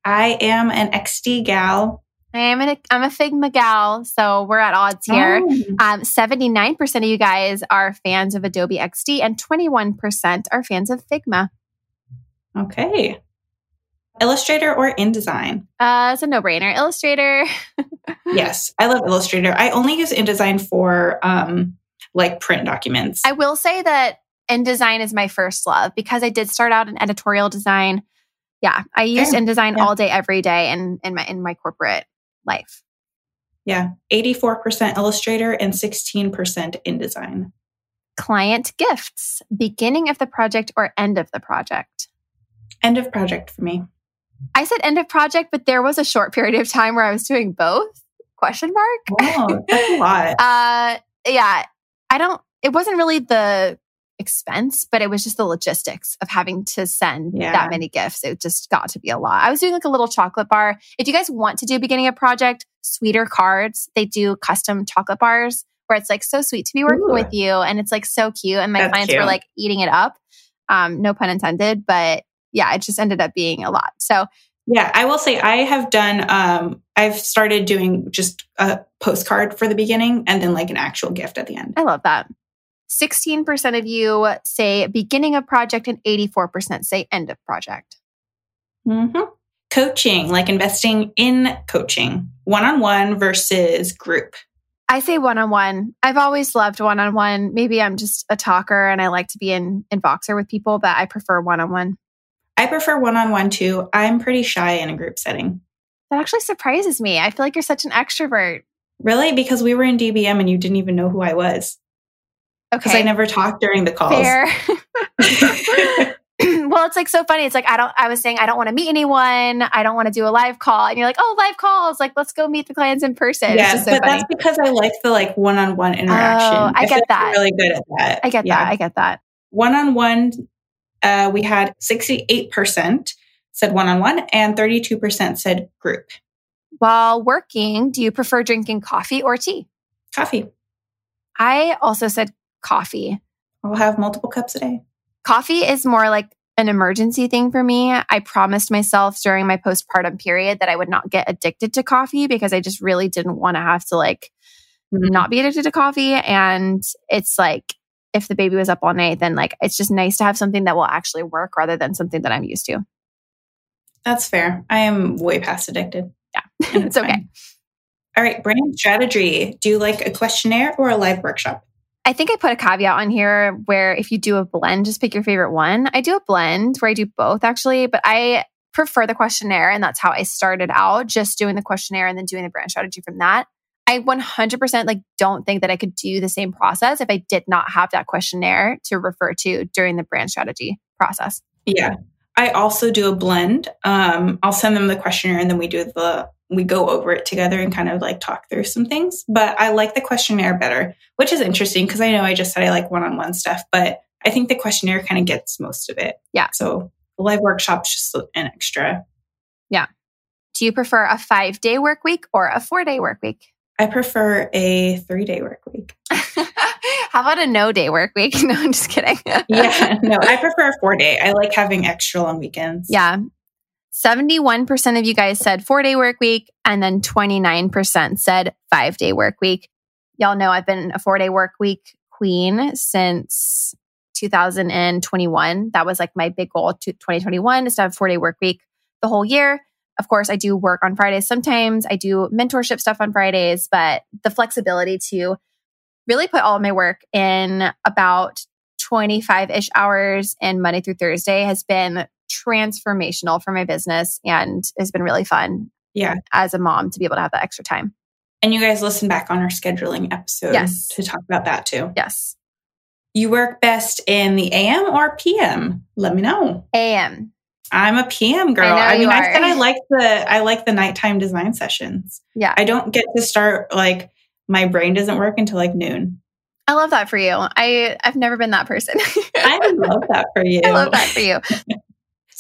I am an XD gal. I am an, I'm a Figma gal, so we're at odds here. Oh. Um, 79% of you guys are fans of Adobe XD, and 21% are fans of Figma. Okay. Illustrator or InDesign? Uh, it's a no brainer. Illustrator. yes, I love Illustrator. I only use InDesign for um, like print documents. I will say that InDesign is my first love because I did start out in editorial design Yeah, I use InDesign yeah. all day, every day, in in my in my corporate life. Yeah, eighty four percent Illustrator and sixteen percent InDesign. Client gifts, beginning of the project or end of the project. End of project for me. I said end of project, but there was a short period of time where I was doing both. Question mark. Oh, that's a lot. uh, yeah, I don't. It wasn't really the expense, but it was just the logistics of having to send yeah. that many gifts. It just got to be a lot. I was doing like a little chocolate bar. If you guys want to do beginning of project, sweeter cards, they do custom chocolate bars where it's like so sweet to be working Ooh. with you and it's like so cute. And my That's clients cute. were like eating it up. Um, no pun intended, but yeah, it just ended up being a lot. So yeah, I will say I have done um I've started doing just a postcard for the beginning and then like an actual gift at the end. I love that. 16% of you say beginning of project and 84% say end of project. Mm-hmm. Coaching, like investing in coaching, one on one versus group. I say one on one. I've always loved one on one. Maybe I'm just a talker and I like to be in, in Voxer with people, but I prefer one on one. I prefer one on one too. I'm pretty shy in a group setting. That actually surprises me. I feel like you're such an extrovert. Really? Because we were in DBM and you didn't even know who I was. Okay. Because I never talked during the calls. Fair. well, it's like so funny. It's like I don't. I was saying I don't want to meet anyone. I don't want to do a live call, and you're like, oh, live calls. Like, let's go meet the clients in person. Yeah, so but funny. that's because I like the like one-on-one oh, interaction. Oh, I, I get that. really good at that. I get yeah. that. I get that. One-on-one, uh, we had sixty-eight percent said one-on-one, and thirty-two percent said group. While working, do you prefer drinking coffee or tea? Coffee. I also said coffee. I'll have multiple cups a day. Coffee is more like an emergency thing for me. I promised myself during my postpartum period that I would not get addicted to coffee because I just really didn't want to have to like mm-hmm. not be addicted to coffee. And it's like, if the baby was up all night, then like it's just nice to have something that will actually work rather than something that I'm used to. That's fair. I am way past addicted. Yeah, it's okay. All right, brand strategy. Do you like a questionnaire or a live workshop? I think I put a caveat on here where if you do a blend, just pick your favorite one. I do a blend where I do both actually, but I prefer the questionnaire. And that's how I started out, just doing the questionnaire and then doing the brand strategy from that. I 100% like don't think that I could do the same process if I did not have that questionnaire to refer to during the brand strategy process. Yeah. I also do a blend. Um, I'll send them the questionnaire and then we do the we go over it together and kind of like talk through some things. But I like the questionnaire better, which is interesting because I know I just said I like one on one stuff, but I think the questionnaire kind of gets most of it. Yeah. So the live workshop's just an extra. Yeah. Do you prefer a five day work week or a four day work week? I prefer a three day work week. How about a no day work week? No, I'm just kidding. yeah, no, I prefer a four day. I like having extra long weekends. Yeah. 71% of you guys said four day work week, and then 29% said five day work week. Y'all know I've been a four day work week queen since 2021. That was like my big goal to 2021 is to have four day work week the whole year. Of course, I do work on Fridays sometimes. I do mentorship stuff on Fridays, but the flexibility to really put all of my work in about 25 ish hours and Monday through Thursday has been transformational for my business and has been really fun. Yeah. As a mom to be able to have that extra time. And you guys listen back on our scheduling episode yes. to talk about that too. Yes. You work best in the AM or PM? Let me know. AM. I'm a PM girl. I, I mean, I said I like the I like the nighttime design sessions. Yeah. I don't get to start like my brain doesn't work until like noon. I love that for you. I I've never been that person. I love that for you. I love that for you.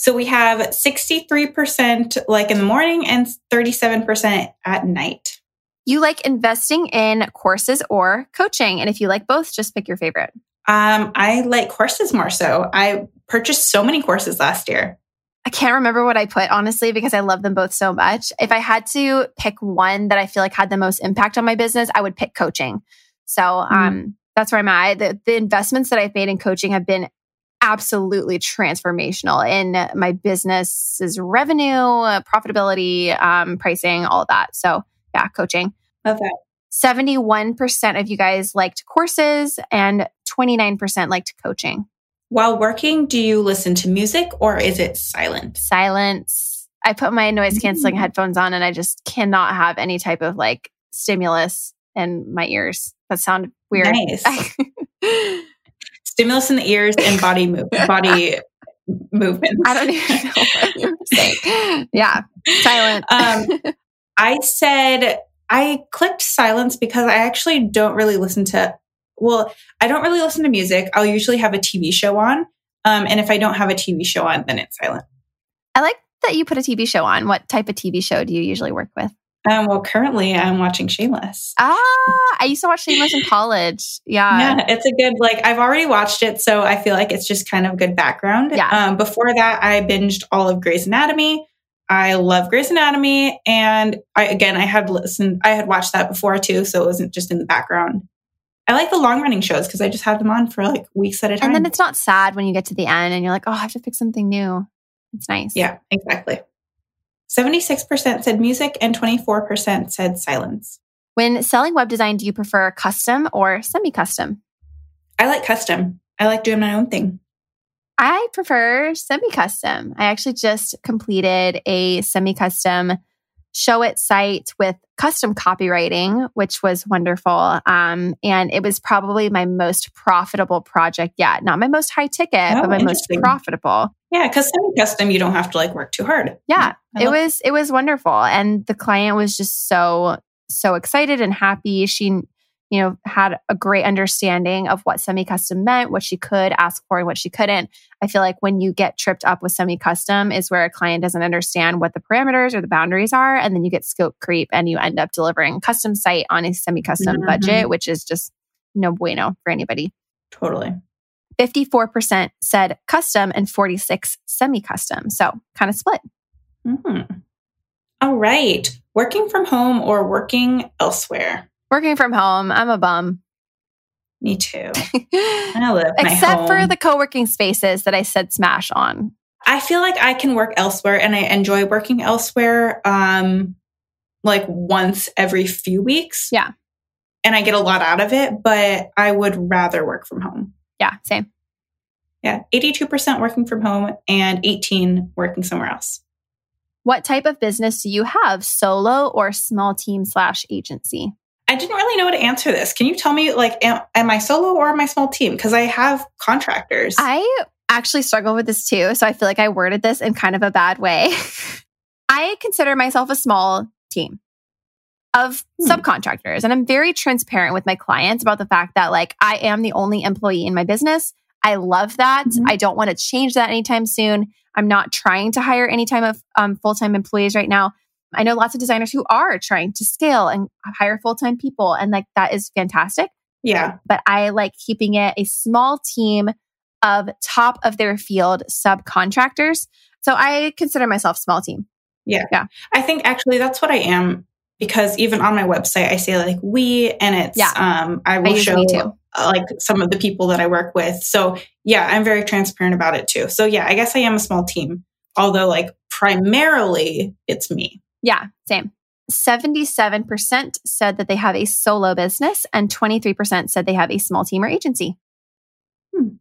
So we have 63% like in the morning and 37% at night. You like investing in courses or coaching. And if you like both, just pick your favorite. Um, I like courses more so. I purchased so many courses last year. I can't remember what I put, honestly, because I love them both so much. If I had to pick one that I feel like had the most impact on my business, I would pick coaching. So mm. um, that's where I'm at. The, the investments that I've made in coaching have been absolutely transformational in my business's revenue, profitability, um, pricing, all of that. So, yeah, coaching. Love that. 71% of you guys liked courses and 29% liked coaching. While working, do you listen to music or is it silent? Silence. I put my noise canceling mm. headphones on and I just cannot have any type of like stimulus in my ears. That sound weird. Nice. stimulus in the ears and body move body movement. I don't even know what you're saying. Yeah. Silent. Um, I said I clicked silence because I actually don't really listen to well, I don't really listen to music. I'll usually have a TV show on. Um, and if I don't have a TV show on, then it's silent. I like that you put a TV show on. What type of TV show do you usually work with? Um, well, currently I'm watching Shameless. Ah, I used to watch Shameless in college. Yeah. Yeah, it's a good, like, I've already watched it, so I feel like it's just kind of good background. Yeah. Um, before that, I binged all of Grey's Anatomy. I love Grey's Anatomy. And I, again, I had listened, I had watched that before too, so it wasn't just in the background. I like the long running shows because I just have them on for like weeks at a time. And then it's not sad when you get to the end and you're like, oh, I have to pick something new. It's nice. Yeah, exactly. 76% said music and 24% said silence. When selling web design, do you prefer custom or semi custom? I like custom. I like doing my own thing. I prefer semi custom. I actually just completed a semi custom Showit site with custom copywriting, which was wonderful. Um, and it was probably my most profitable project yet. Not my most high ticket, oh, but my most profitable. Yeah, because custom, you don't have to like work too hard. Yeah, it was it was wonderful, and the client was just so so excited and happy. She you know, had a great understanding of what semi custom meant, what she could ask for and what she couldn't. I feel like when you get tripped up with semi custom is where a client doesn't understand what the parameters or the boundaries are. And then you get scope creep and you end up delivering custom site on a semi custom mm-hmm. budget, which is just no bueno for anybody. Totally. 54% said custom and 46 semi custom. So kind of split. Mm-hmm. All right. Working from home or working elsewhere? Working from home, I'm a bum. Me too. I Except for the co working spaces that I said smash on. I feel like I can work elsewhere and I enjoy working elsewhere um like once every few weeks. Yeah. And I get a lot out of it, but I would rather work from home. Yeah, same. Yeah, 82% working from home and 18 working somewhere else. What type of business do you have? Solo or small team slash agency? I didn't really know how to answer this. Can you tell me, like, am, am I solo or am I small team? Because I have contractors. I actually struggle with this too. So I feel like I worded this in kind of a bad way. I consider myself a small team of hmm. subcontractors. And I'm very transparent with my clients about the fact that, like, I am the only employee in my business. I love that. Mm-hmm. I don't want to change that anytime soon. I'm not trying to hire any time of um, full time employees right now. I know lots of designers who are trying to scale and hire full time people, and like that is fantastic. Yeah. But I like keeping it a small team of top of their field subcontractors. So I consider myself small team. Yeah. Yeah. I think actually that's what I am because even on my website I say like we and it's yeah. um I will I show like some of the people that I work with. So yeah, I'm very transparent about it too. So yeah, I guess I am a small team. Although like primarily it's me. Yeah, same. 77% said that they have a solo business, and 23% said they have a small team or agency. Hmm.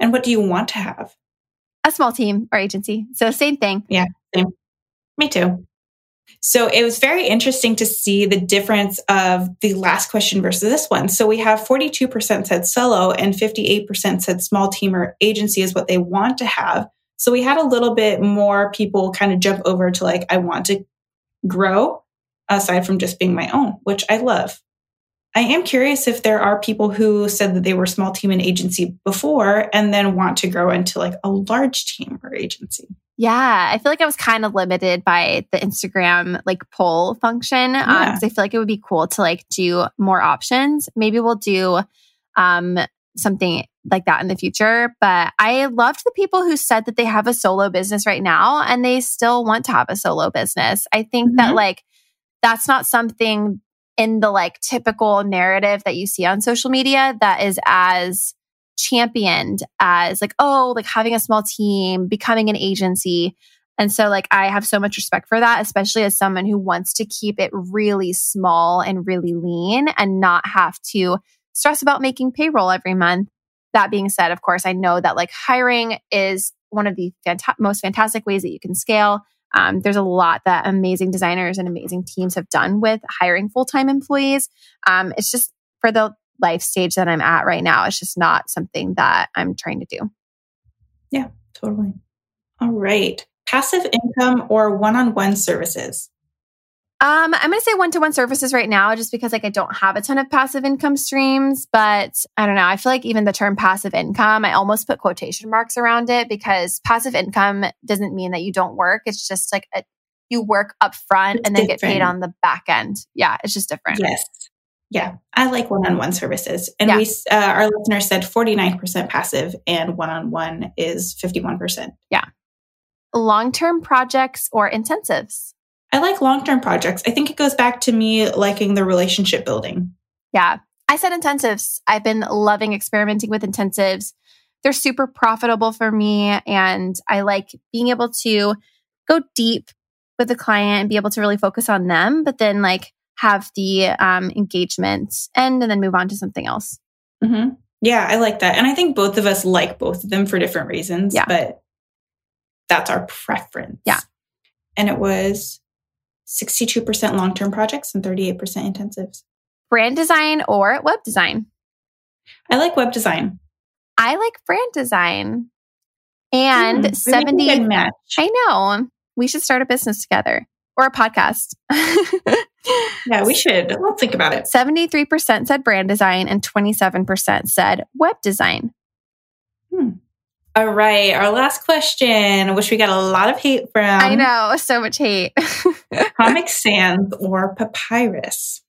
And what do you want to have? A small team or agency. So, same thing. Yeah, same. Me too. So it was very interesting to see the difference of the last question versus this one. So we have 42% said solo and 58% said small team or agency is what they want to have. So we had a little bit more people kind of jump over to like, I want to grow aside from just being my own, which I love. I am curious if there are people who said that they were small team and agency before and then want to grow into like a large team or agency. Yeah, I feel like I was kind of limited by the Instagram like poll function because yeah. um, I feel like it would be cool to like do more options. Maybe we'll do um, something like that in the future. But I loved the people who said that they have a solo business right now and they still want to have a solo business. I think mm-hmm. that like that's not something in the like typical narrative that you see on social media that is as championed as like, oh, like having a small team, becoming an agency. And so, like, I have so much respect for that, especially as someone who wants to keep it really small and really lean and not have to stress about making payroll every month that being said, of course, I know that like hiring is one of the fanta- most fantastic ways that you can scale. Um, there's a lot that amazing designers and amazing teams have done with hiring full time employees. Um, it's just for the life stage that I'm at right now, it's just not something that I'm trying to do. Yeah, totally. All right. Passive income or one on one services? Um, I'm going to say one to one services right now, just because like I don't have a ton of passive income streams. But I don't know. I feel like even the term passive income, I almost put quotation marks around it because passive income doesn't mean that you don't work. It's just like a, you work up front it's and then different. get paid on the back end. Yeah, it's just different. Yes. Yeah, I like one on one services. And yeah. we, uh, our listener said 49% passive and one on one is 51%. Yeah. Long term projects or intensives? I like long term projects. I think it goes back to me liking the relationship building. Yeah. I said intensives. I've been loving experimenting with intensives. They're super profitable for me. And I like being able to go deep with the client and be able to really focus on them, but then like have the um, engagement end and then move on to something else. Mm-hmm. Yeah, I like that. And I think both of us like both of them for different reasons. Yeah. But that's our preference. Yeah. And it was 62% long term projects and 38% intensives. Brand design or web design? I like web design. I like brand design. And mm, 70 match. I know. We should start a business together or a podcast. yeah, we should. Let's think about it. 73% said brand design and 27% said web design. Hmm. All right, our last question, which we got a lot of hate from. I know, so much hate. Comic Sans or Papyrus?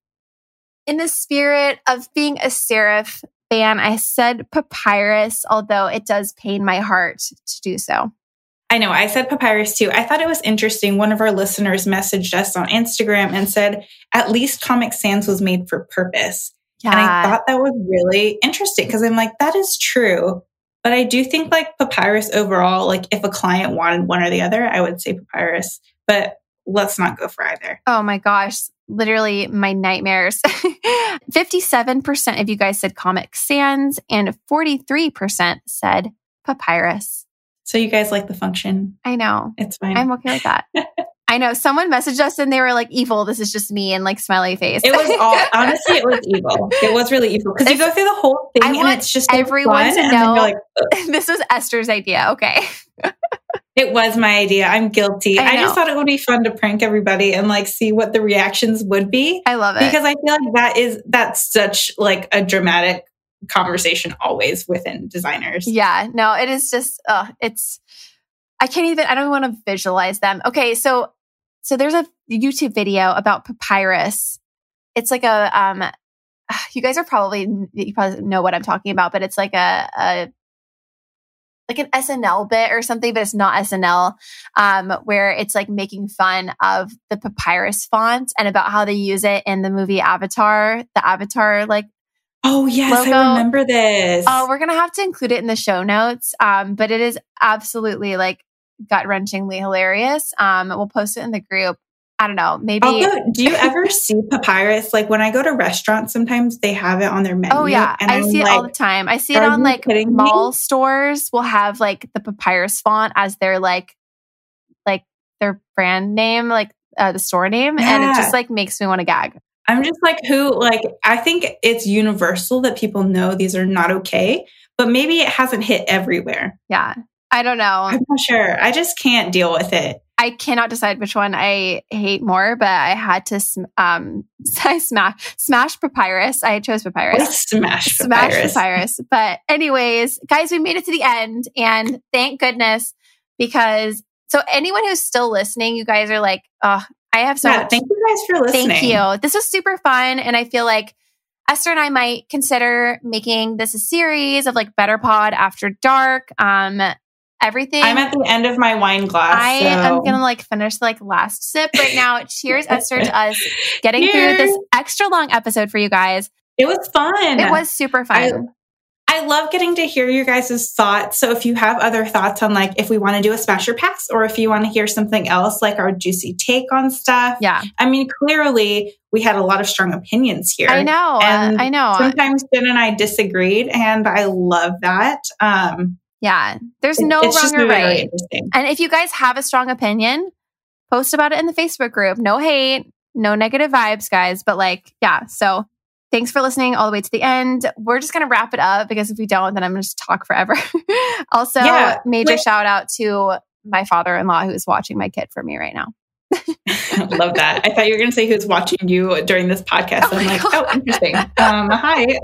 In the spirit of being a serif fan, I said Papyrus, although it does pain my heart to do so. I know, I said Papyrus too. I thought it was interesting. One of our listeners messaged us on Instagram and said, at least Comic Sans was made for purpose. Yeah. And I thought that was really interesting because I'm like, that is true. But I do think like papyrus overall, like if a client wanted one or the other, I would say papyrus. But let's not go for either. Oh my gosh. Literally my nightmares. 57% of you guys said Comic Sans and 43% said papyrus. So you guys like the function? I know. It's fine. I'm okay with that. I know someone messaged us and they were like, evil, this is just me and like smiley face. It was all, honestly, it was evil. It was really evil because you go through the whole thing I and it's just everyone to know like, this was Esther's idea. Okay. it was my idea. I'm guilty. I, I, just thought it would be fun to prank everybody and like see what the reactions would be. I love it. Because I feel like that is, that's such like a dramatic conversation always within designers. Yeah. No, it is just, uh, it's, I can't even, I don't want to visualize them. Okay. So so there's a YouTube video about papyrus. It's like a um you guys are probably you probably know what I'm talking about, but it's like a, a like an SNL bit or something, but it's not SNL, um, where it's like making fun of the papyrus font and about how they use it in the movie Avatar, the Avatar like Oh yes, logo. I remember this. Oh, we're gonna have to include it in the show notes. Um, but it is absolutely like gut wrenchingly hilarious. Um, we'll post it in the group. I don't know. Maybe. Also, do you ever see papyrus? Like when I go to restaurants, sometimes they have it on their menu. Oh yeah, I I'm see like, it all the time. I see it on like mall me? stores. Will have like the papyrus font as their like, like their brand name, like uh, the store name, yeah. and it just like makes me want to gag. I'm just like, who? Like, I think it's universal that people know these are not okay, but maybe it hasn't hit everywhere. Yeah. I don't know. I'm not sure. I just can't deal with it. I cannot decide which one I hate more, but I had to um I smash smash papyrus. I chose papyrus. Smash papyrus. Smash papyrus. But anyways, guys, we made it to the end and thank goodness because so anyone who's still listening, you guys are like, oh, I have so yeah, much. Thank you guys for listening. Thank you. This was super fun and I feel like Esther and I might consider making this a series of like Better Pod After Dark. Um, everything. I'm at the end of my wine glass. I so. am gonna like finish like last sip right now. Cheers, Esther, to us getting Cheers. through this extra long episode for you guys. It was fun. It was super fun. I love getting to hear your guys' thoughts. So if you have other thoughts on like if we want to do a smasher pass or if you want to hear something else like our juicy take on stuff. Yeah. I mean, clearly we had a lot of strong opinions here. I know. And uh, I know. Sometimes Jen and I disagreed and I love that. Um yeah. There's no it's wrong or right. And if you guys have a strong opinion, post about it in the Facebook group. No hate, no negative vibes, guys. But like, yeah. So thanks for listening all the way to the end. We're just going to wrap it up because if we don't, then I'm going to just talk forever. also, Yeah. major Wait. shout out to my father in law who's watching my kid for me right now. Love that. I thought you were going to say who's watching you during this podcast. Oh I'm like, God. oh, interesting. Um, hi.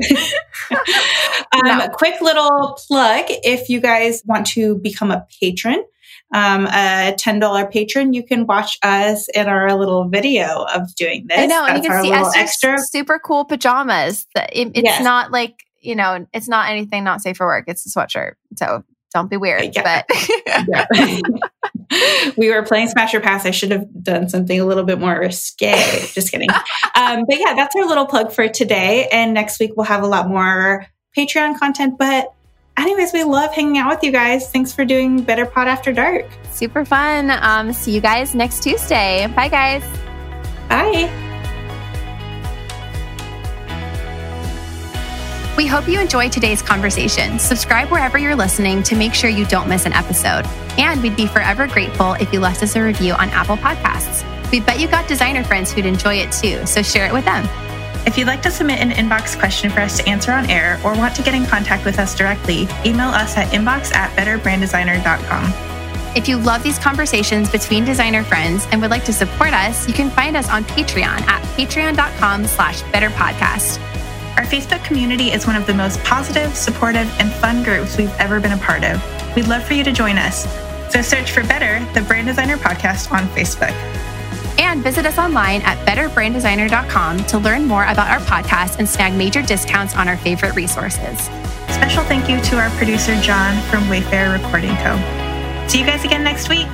um, No. Quick little plug if you guys want to become a patron, um, a $10 patron, you can watch us in our little video of doing this. I know. And you can see Esther's extra. super cool pajamas. That it- it's Yes. not like, you know, it's not anything not safe for work. It's a sweatshirt. So don't be weird. Yeah. But Yeah. we were playing Smash Smasher Pass. I should have done something a little bit more risque. Just kidding. Um, but yeah, that's our little plug for today. And next week we'll have a lot more Patreon content. But anyways, we love hanging out with you guys. Thanks for doing Better Pod After Dark. super fun. Um, see you guys next Tuesday. Bye, guys. Bye. We hope you enjoyed today's conversation. Subscribe wherever you're listening to make sure you don't miss an episode. And we'd be forever grateful if you left us a review on Apple Podcasts. We bet you got designer friends who'd enjoy it too, so share it with them. If you'd like to submit an inbox question for us to answer on air or want to get in contact with us directly, email us at inbox at betterbranddesigner.com. If you love these conversations between designer friends and would like to support us, you can find us on Patreon at patreon.com slash betterpodcast. Our Facebook community is one of the most positive, supportive, and fun groups we've ever been a part of. We'd love for you to join us. So search for Better, the Brand Designer Podcast on Facebook. And visit us online at betterbranddesigner.com to learn more about our podcast and snag major discounts on our favorite resources. Special thank you to our producer, John from Wayfare Recording Co. See you guys again next week.